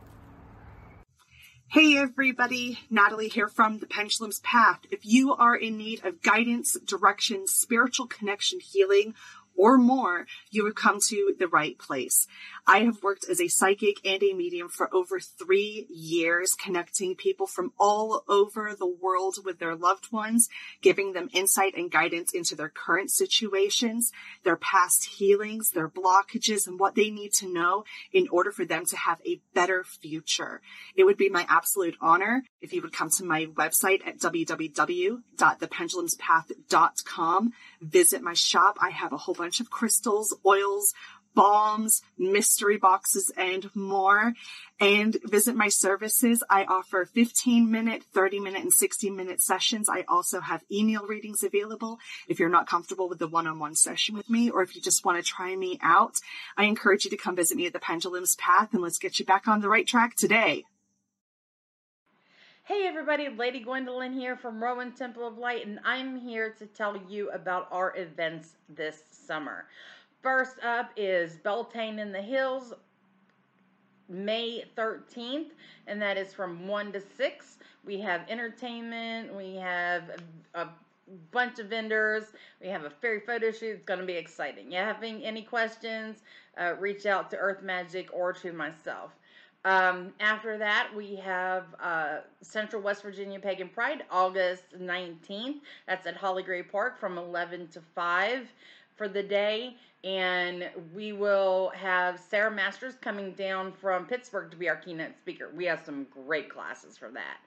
Hey everybody, Natalie here from The Pendulum's Path. If you are in need of guidance, direction, spiritual connection, healing, or more, you would come to the right place. I have worked as a psychic and a medium for over three years, connecting people from all over the world with their loved ones, giving them insight and guidance into their current situations, their past healings, their blockages, and what they need to know in order for them to have a better future. It would be my absolute honor if you would come to my website at www.thependulumspath.com. Visit my shop. I have a whole bunch of crystals, oils, balms, mystery boxes, and more. And visit my services. I offer 15 minute, 30 minute, and 60 minute sessions. I also have email readings available if you're not comfortable with the one on one session with me, or if you just want to try me out. I encourage you to come visit me at the Pendulum's Path and let's get you back on the right track today. Hey everybody, Lady Gwendolyn here from Rowan Temple of Light, and I'm here to tell you about our events this summer. First up is Beltane in the Hills, May 13th, and that is from 1 to 6. We have entertainment, we have a bunch of vendors, we have a fairy photo shoot. It's going to be exciting. You having any questions, uh, reach out to Earth Magic or to myself. Um, after that, we have uh, Central West Virginia Pagan Pride, August 19th. That's at Holly Gray Park from 11 to 5 for the day. And we will have Sarah Masters coming down from Pittsburgh to be our keynote speaker. We have some great classes for that.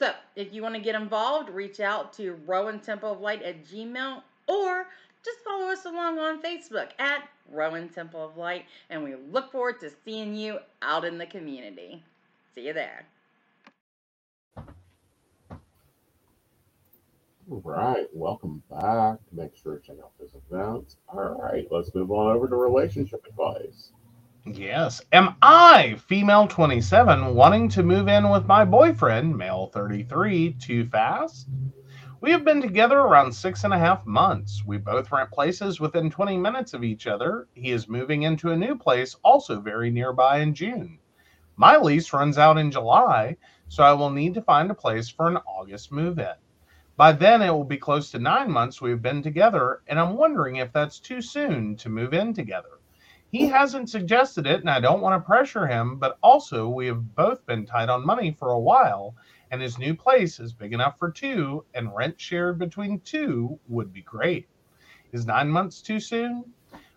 So if you want to get involved, reach out to Rowan Temple of Light at Gmail or just follow us along on Facebook at Rowan Temple of Light, and we look forward to seeing you out in the community. See you there. All right, welcome back. Make sure to check out those events. All right, let's move on over to relationship advice. Yes. Am I, female 27, wanting to move in with my boyfriend, male 33, too fast? We have been together around six and a half months. We both rent places within 20 minutes of each other. He is moving into a new place, also very nearby, in June. My lease runs out in July, so I will need to find a place for an August move in. By then, it will be close to nine months we have been together, and I'm wondering if that's too soon to move in together. He hasn't suggested it, and I don't want to pressure him, but also we have both been tight on money for a while, and his new place is big enough for two, and rent shared between two would be great. Is nine months too soon?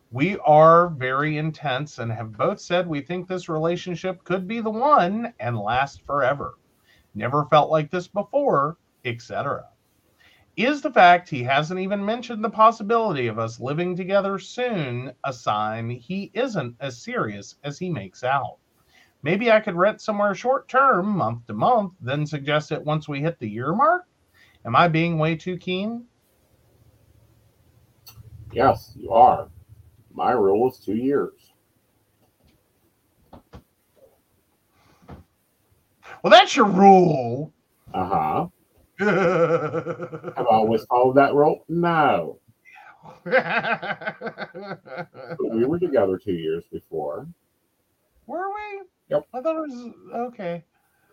We are very intense and have both said we think this relationship could be the one and last forever. Never felt like this before, etc. Is the fact he hasn't even mentioned the possibility of us living together soon a sign he isn't as serious as he makes out? Maybe I could rent somewhere short term, month to month, then suggest it once we hit the year mark? Am I being way too keen? Yes, you are. My rule is two years. Well, that's your rule. Uh huh. Have I always followed that rule? No. We were together two years before. Were we? Yep. I thought it was okay.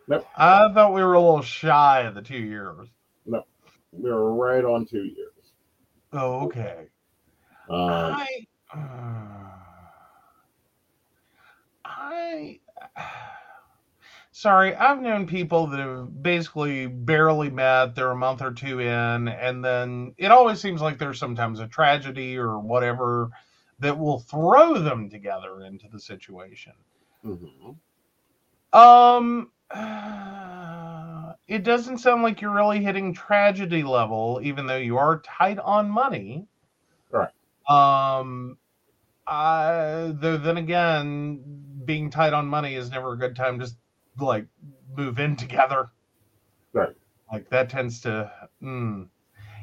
Nope. I thought we were a little shy of the two years. No, we were right on two years. Oh, okay. Um, I, uh, I, sorry, I've known people that have basically barely met. They're a month or two in, and then it always seems like there's sometimes a tragedy or whatever that will throw them together into the situation. Mhm. Um, it doesn't sound like you're really hitting tragedy level, even though you are tight on money. Right. Um, I, though then again, being tight on money is never a good time to like move in together. Right. Like that tends to. Mm.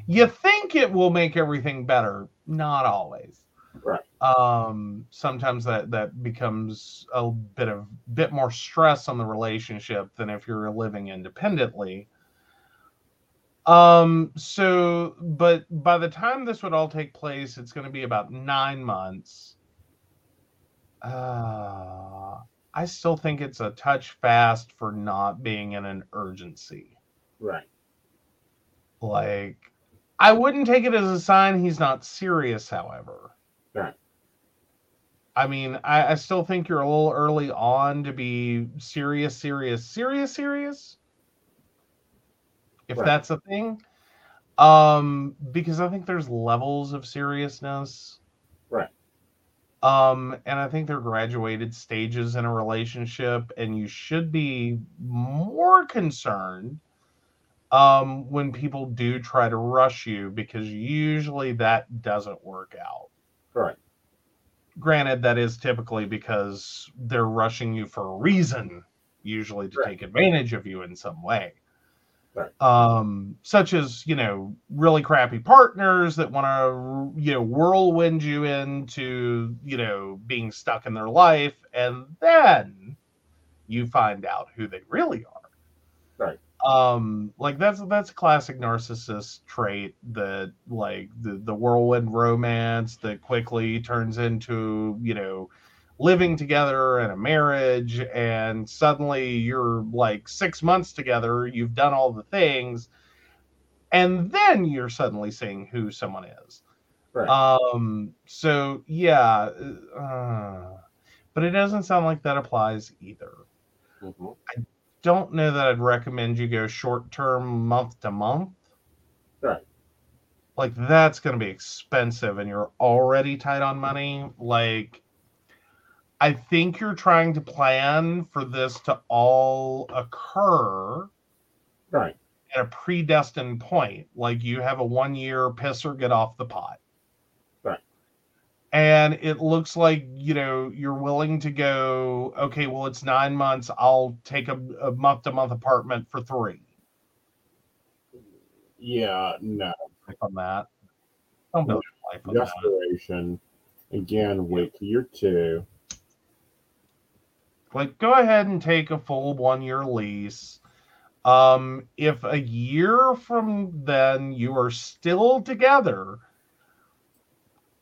You think it will make everything better, not always Right. um sometimes that that becomes a bit of bit more stress on the relationship than if you're living independently um so but by the time this would all take place it's going to be about nine months uh i still think it's a touch fast for not being in an urgency Right. like i wouldn't take it as a sign he's not serious however Right. I mean, I, I still think you're a little early on to be serious, serious, serious, serious. If Right. that's a thing. Um, because I think there's levels of seriousness. Right. Um, and I think they're graduated stages in a relationship, and you should be more concerned um when people do try to rush you because usually that doesn't work out Right. granted, that is typically because they're rushing you for a reason, usually to Right. take advantage of you in some way. Right. Um, such as you know, really crappy partners that want to you know whirlwind you into you know being stuck in their life, and then you find out who they really are. Right. Um, like that's that's a classic narcissist trait that like the the whirlwind romance that quickly turns into you know living together and a marriage and suddenly you're like six months together you've done all the things and then you're suddenly seeing who someone is Right. um so yeah uh, but it doesn't sound like that applies either Mhm. Don't know that i'd recommend you go short term month to month Right. like that's going to be expensive and you're already tight on money like i think you're trying to plan for this to all occur Right. at a predestined point like you have a one year piss or get off the pot. And it looks like you know you're willing to go okay well it's nine months i'll take a, a month to month apartment for three Yeah, no. On that don't build your life on that. Desperation. Again, wait till you're two. like go ahead and take a full one year lease um if a year from then you are still together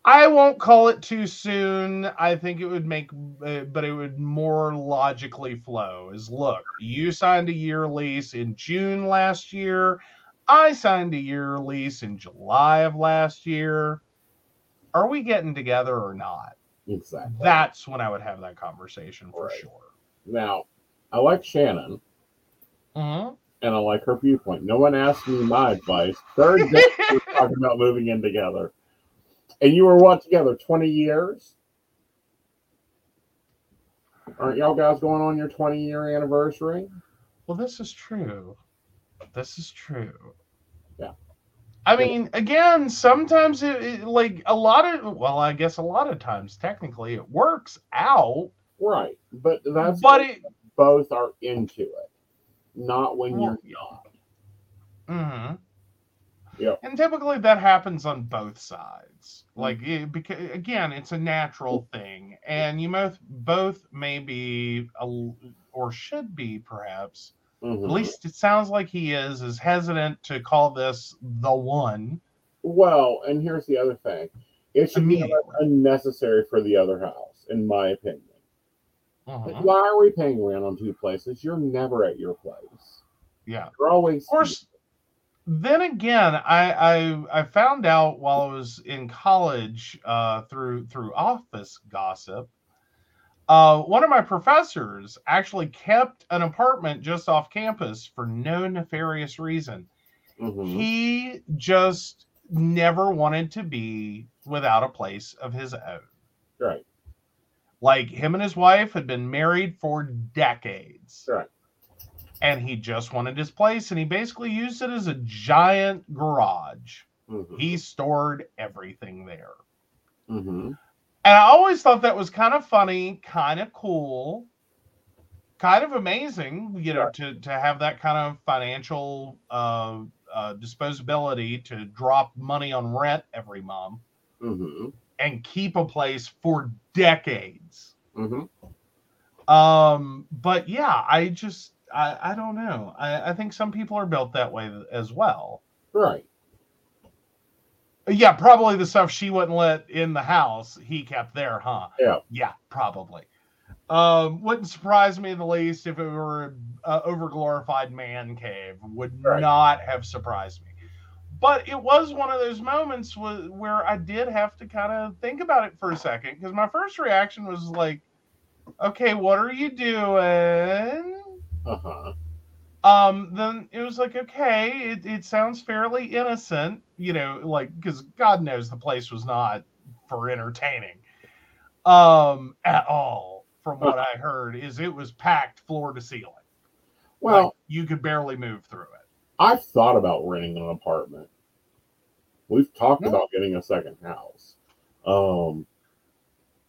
i won't call it too soon i think it would make uh, but it would more logically flow is look you signed a year lease in june last year i signed a year lease in july of last year are we getting together or not Exactly. that's when i would have that conversation for Right. sure Now, I like Shannon Mhm. and I like her viewpoint. No one asked me my advice. Third day we were talking about moving in together. And you were what together? 20 years? Aren't y'all guys going on your 20 year anniversary? Well, this is true. This is true. Yeah. I mean, again, sometimes it, it like a lot of well, I guess a lot of times technically it works out, Right. But that's but it both are into it, not when Well, you're not. hmm Yep. And typically that happens on both sides. Like it, because again, it's a natural thing, and you both both may be a, or should be perhaps. Mhm. At least it sounds like he is is hesitant to call this the one. Well, and here's the other thing it should be unnecessary for the other house, in my opinion. Like, Mhm. why are we paying rent on two places? You're never at your place. Yeah. You're always Of course. Then again, I, I I found out while I was in college uh, through through office gossip. Uh, one of my professors actually kept an apartment just off campus for no nefarious reason. Mhm. He just never wanted to be without a place of his own. Right. Like him and his wife had been married for decades. Right. And he just wanted his place and he basically used it as a giant garage. Mhm. He stored everything there. Mhm. And I always thought that was kind of funny, kind of cool, kind of amazing, you know, to to have that kind of financial uh, uh, disposability to drop money on rent every month Mhm. and keep a place for decades. Mhm. Um, but yeah, I just I, I don't know. I, I think some people are built that way as well. Right. Yeah, probably the stuff she wouldn't let in the house, he kept there, huh? Yeah. Yeah, probably. Um, wouldn't surprise me in the least if it were a overglorified man cave. Would Right. not have surprised me. But it was one of those moments wh- where I did have to kind of think about it for a second because my first reaction was like, "Okay, what are you doing?" Uh huh. um then it was like okay it, it sounds fairly innocent you know like because god knows the place was not for entertaining um at all from what i heard is it was packed floor to ceiling Well, Like, you could barely move through it I've thought about renting an apartment. We've talked about getting a second house. Um,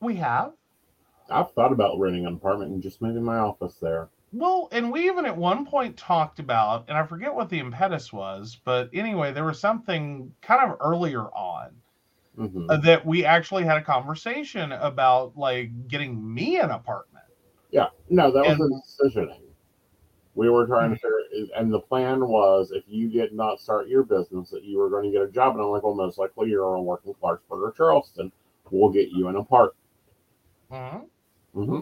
We have. I've thought about renting an apartment and just moving my office there. Well, and we even at one point talked about, and I forget what the impetus was, but anyway, there was something kind of earlier on hmm uh, that we actually had a conversation about like getting me an apartment. Yeah, no, that was a decisioning. We were trying to figure, and the plan was if you did not start your business, that you were going to get a job. And I'm like, well, most likely you're going to work in Clarksburg or Charleston. We'll get you an apartment. Mhm. hmm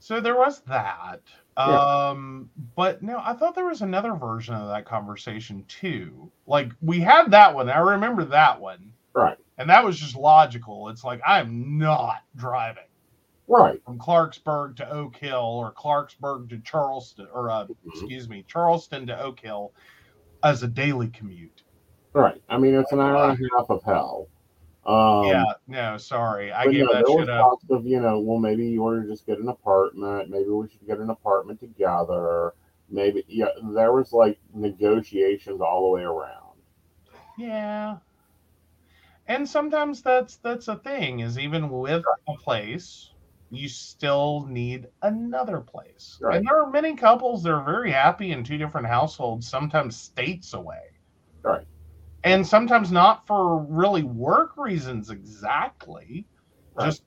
So there was that. Yeah. Um, but no, I thought there was another version of that conversation too. Like we had that one. I remember that one. Right, And that was just logical. It's like I'm not driving right. from Clarksburg to Oak Hill or Clarksburg to Charleston or uh, Mhm. excuse me, Charleston to Oak Hill as a daily commute. Right. I mean, it's an hour and a half of hell. Um, yeah, no, sorry. I gave no, that shit up. of, you know, well, maybe you ought to just get an apartment. Maybe we should get an apartment together. Maybe, yeah, there was like negotiations all the way around. Yeah. And sometimes that's that's a thing is even with a place, you still need another place. Right. And there are many couples that are very happy in two different households, sometimes states away. And sometimes not for really work reasons exactly. Right. Just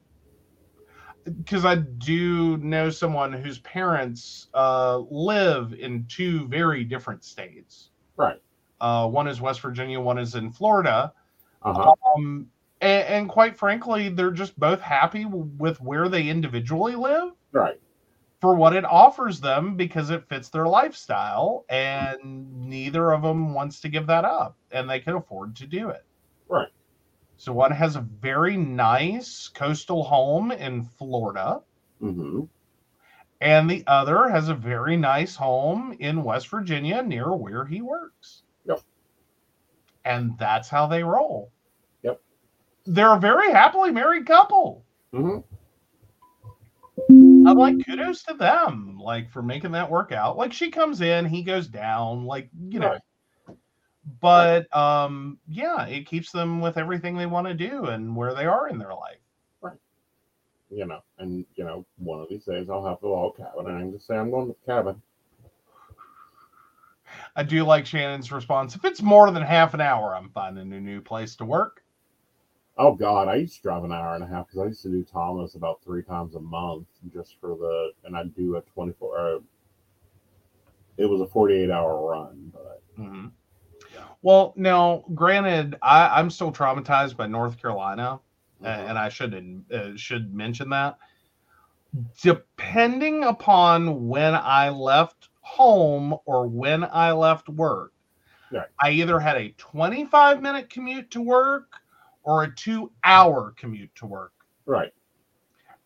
because I do know someone whose parents uh, live in two very different states. Right. Uh, one is West Virginia, one is in Florida. Uh-huh. Um, and, and quite frankly, they're just both happy with where they individually live Right. For what it offers them because it fits their lifestyle, and neither of them wants to give that up, and they can afford to do it. Right. So one has a very nice coastal home in Florida, hmm and the other has a very nice home in West Virginia near where he works. Yep. And that's how they roll. Yep. They're a very happily married couple. hmm I'm like, kudos to them, like for making that work out. Like she comes in, he goes down, like you know. Right. But um, yeah, it keeps them with everything they want to do and where they are in their life. Right. You know, and, you know, one of these days I'll have the log cabin and I can just say I'm going to the cabin. I do like Shannon's response. If it's more than half an hour, I'm finding a new place to work. Oh, God. I used to drive an hour and a half because I used to do Thomas about three times a month just for the, and I'd do a 24 uh, it was a 48 hour run, but Mhm. Well, now, granted, I, I'm still traumatized by North Carolina, Mhm. and I should uh, should mention that. Depending upon when I left home or when I left work, Right. I either had a 25 minute commute to work or a two hour commute to work right.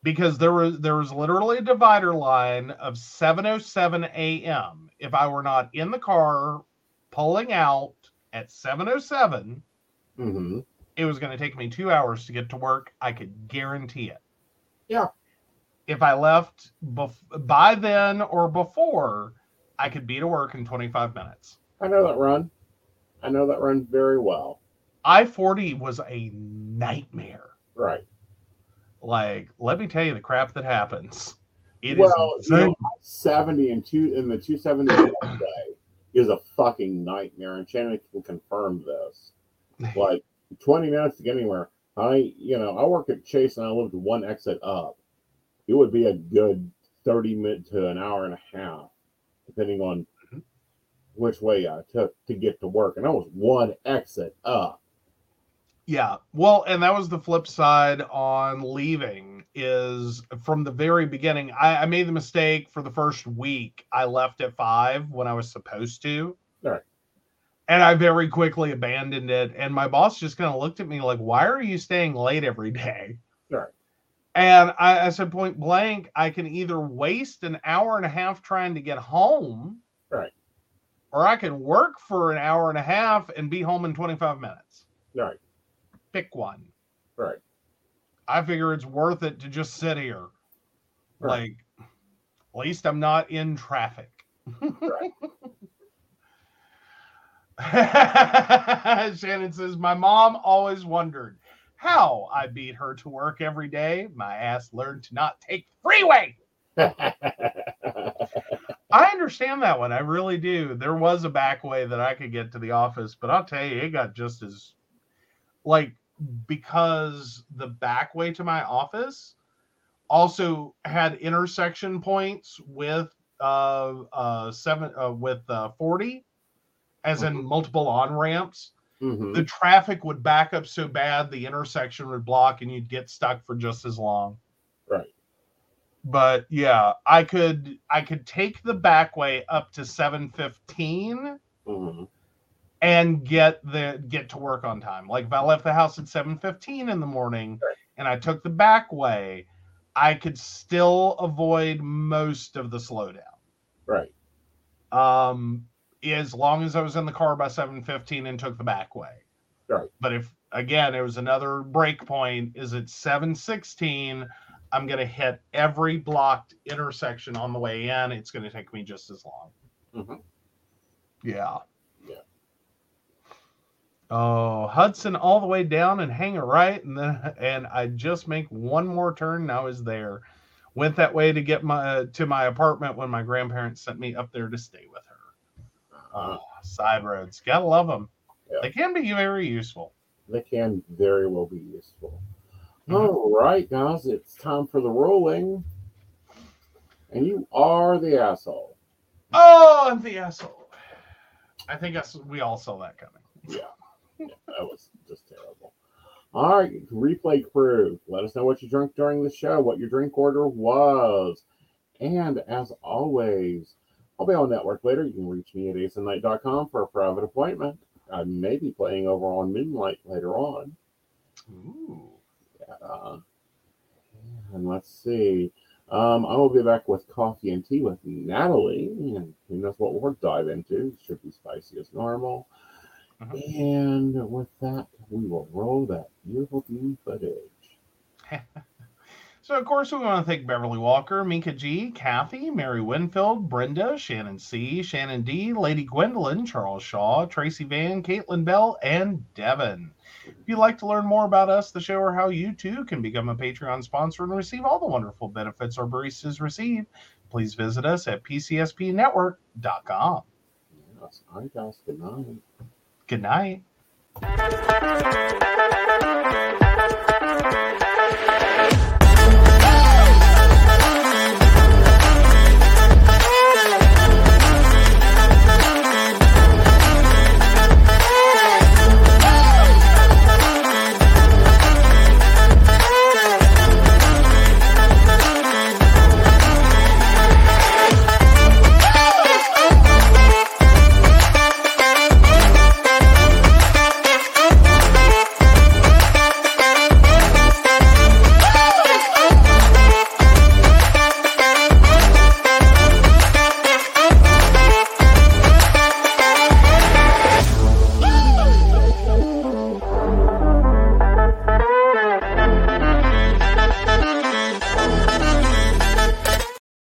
because there was there was literally a divider line of 7:07 a.m. If I were not in the car pulling out at 7:07, hmm it was going to take me 2 hours to get to work. I could guarantee it. Yeah. If I left bef- by then or before, I could be to work in 25 minutes. I know that run. I know that run very well. I-40 was a nightmare. Right. Like, let me tell you the crap that happens. It is well, you know, 70 and two in the 270 day is a fucking nightmare, and Shannon can confirm this. Like 20 minutes to get anywhere. I, you know, I work at Chase and I lived one exit up. It would be a good 30 minute to an hour and a half, depending on mm-hmm. which way I took to get to work. And I was one exit up. Yeah. Well, and that was the flip side on leaving is from the very beginning. I, I made the mistake for the first week. I left at five when I was supposed to. Right. And I very quickly abandoned it. And my boss just kind of looked at me like, why are you staying late every day? Right. And I, I said point blank, I can either waste an hour and a half trying to get home. Right. Or I can work for an hour and a half and be home in 25 minutes. Right. Pick one. Right. I figure it's worth it to just sit here. Right. Like, at least I'm not in traffic. Right. Shannon says, My mom always wondered How I beat her to work every day. My ass learned to not take the freeway. I understand that one. I really do. There was a back way that I could get to the office, but I'll tell you, it got just as like because the back way to my office also had intersection points with uh uh seven uh, with uh 40 as in Mhm. multiple on ramps Mhm. the traffic would back up so bad the intersection would block and you'd get stuck for just as long Right. but yeah i could i could take the back way up to 715 Mhm. And get the get to work on time like if i left the house at 715 in the morning and i took the back way i could still avoid most of the slowdown Right. um as long as i was in the car by 715 and took the back way Right. but if again it was another break point is at 716 i'm going to hit every blocked intersection on the way in it's going to take me just as long Mhm. yeah Yeah. Oh hudson all the way down and hang a right and then and i just make one more turn and i was there went that way to get my to my apartment when my grandparents sent me up there to stay with her Uh, side roads. Gotta love them. Yeah. They can be very useful. they can very well be useful. Mhm. All right, guys, it's time for the rolling. And you are the asshole. Oh, I'm the asshole. I think that's, we all saw that coming. Yeah, that was just terrible. All right, replay crew, let us know what you drank during the show, what your drink order was. And as always, I'll be on network later. You can reach me at aesonknight.com for a private appointment. I may be playing over on Moonlight later on. Ooh. Uh, and let's see. Um, I will be back with coffee and tea with Natalie, and who knows what we'll dive into. Should be spicy as normal. Mhm. And with that, we will roll that beautiful view footage. So, of course, we want to thank Beverly Walker, Minka G, Kathy, Mary Winfield, Brenda, Shannon C, Shannon D, Lady Gwendolyn, Charles Shaw, Tracy Vann, Caitlin Bell, and Devin. If you'd like to learn more about us, the show, or how you too can become a Patreon sponsor and receive all the wonderful benefits our baristas receive, please visit us at pcspnetwork.com. Yes, guys. Good night. Good night.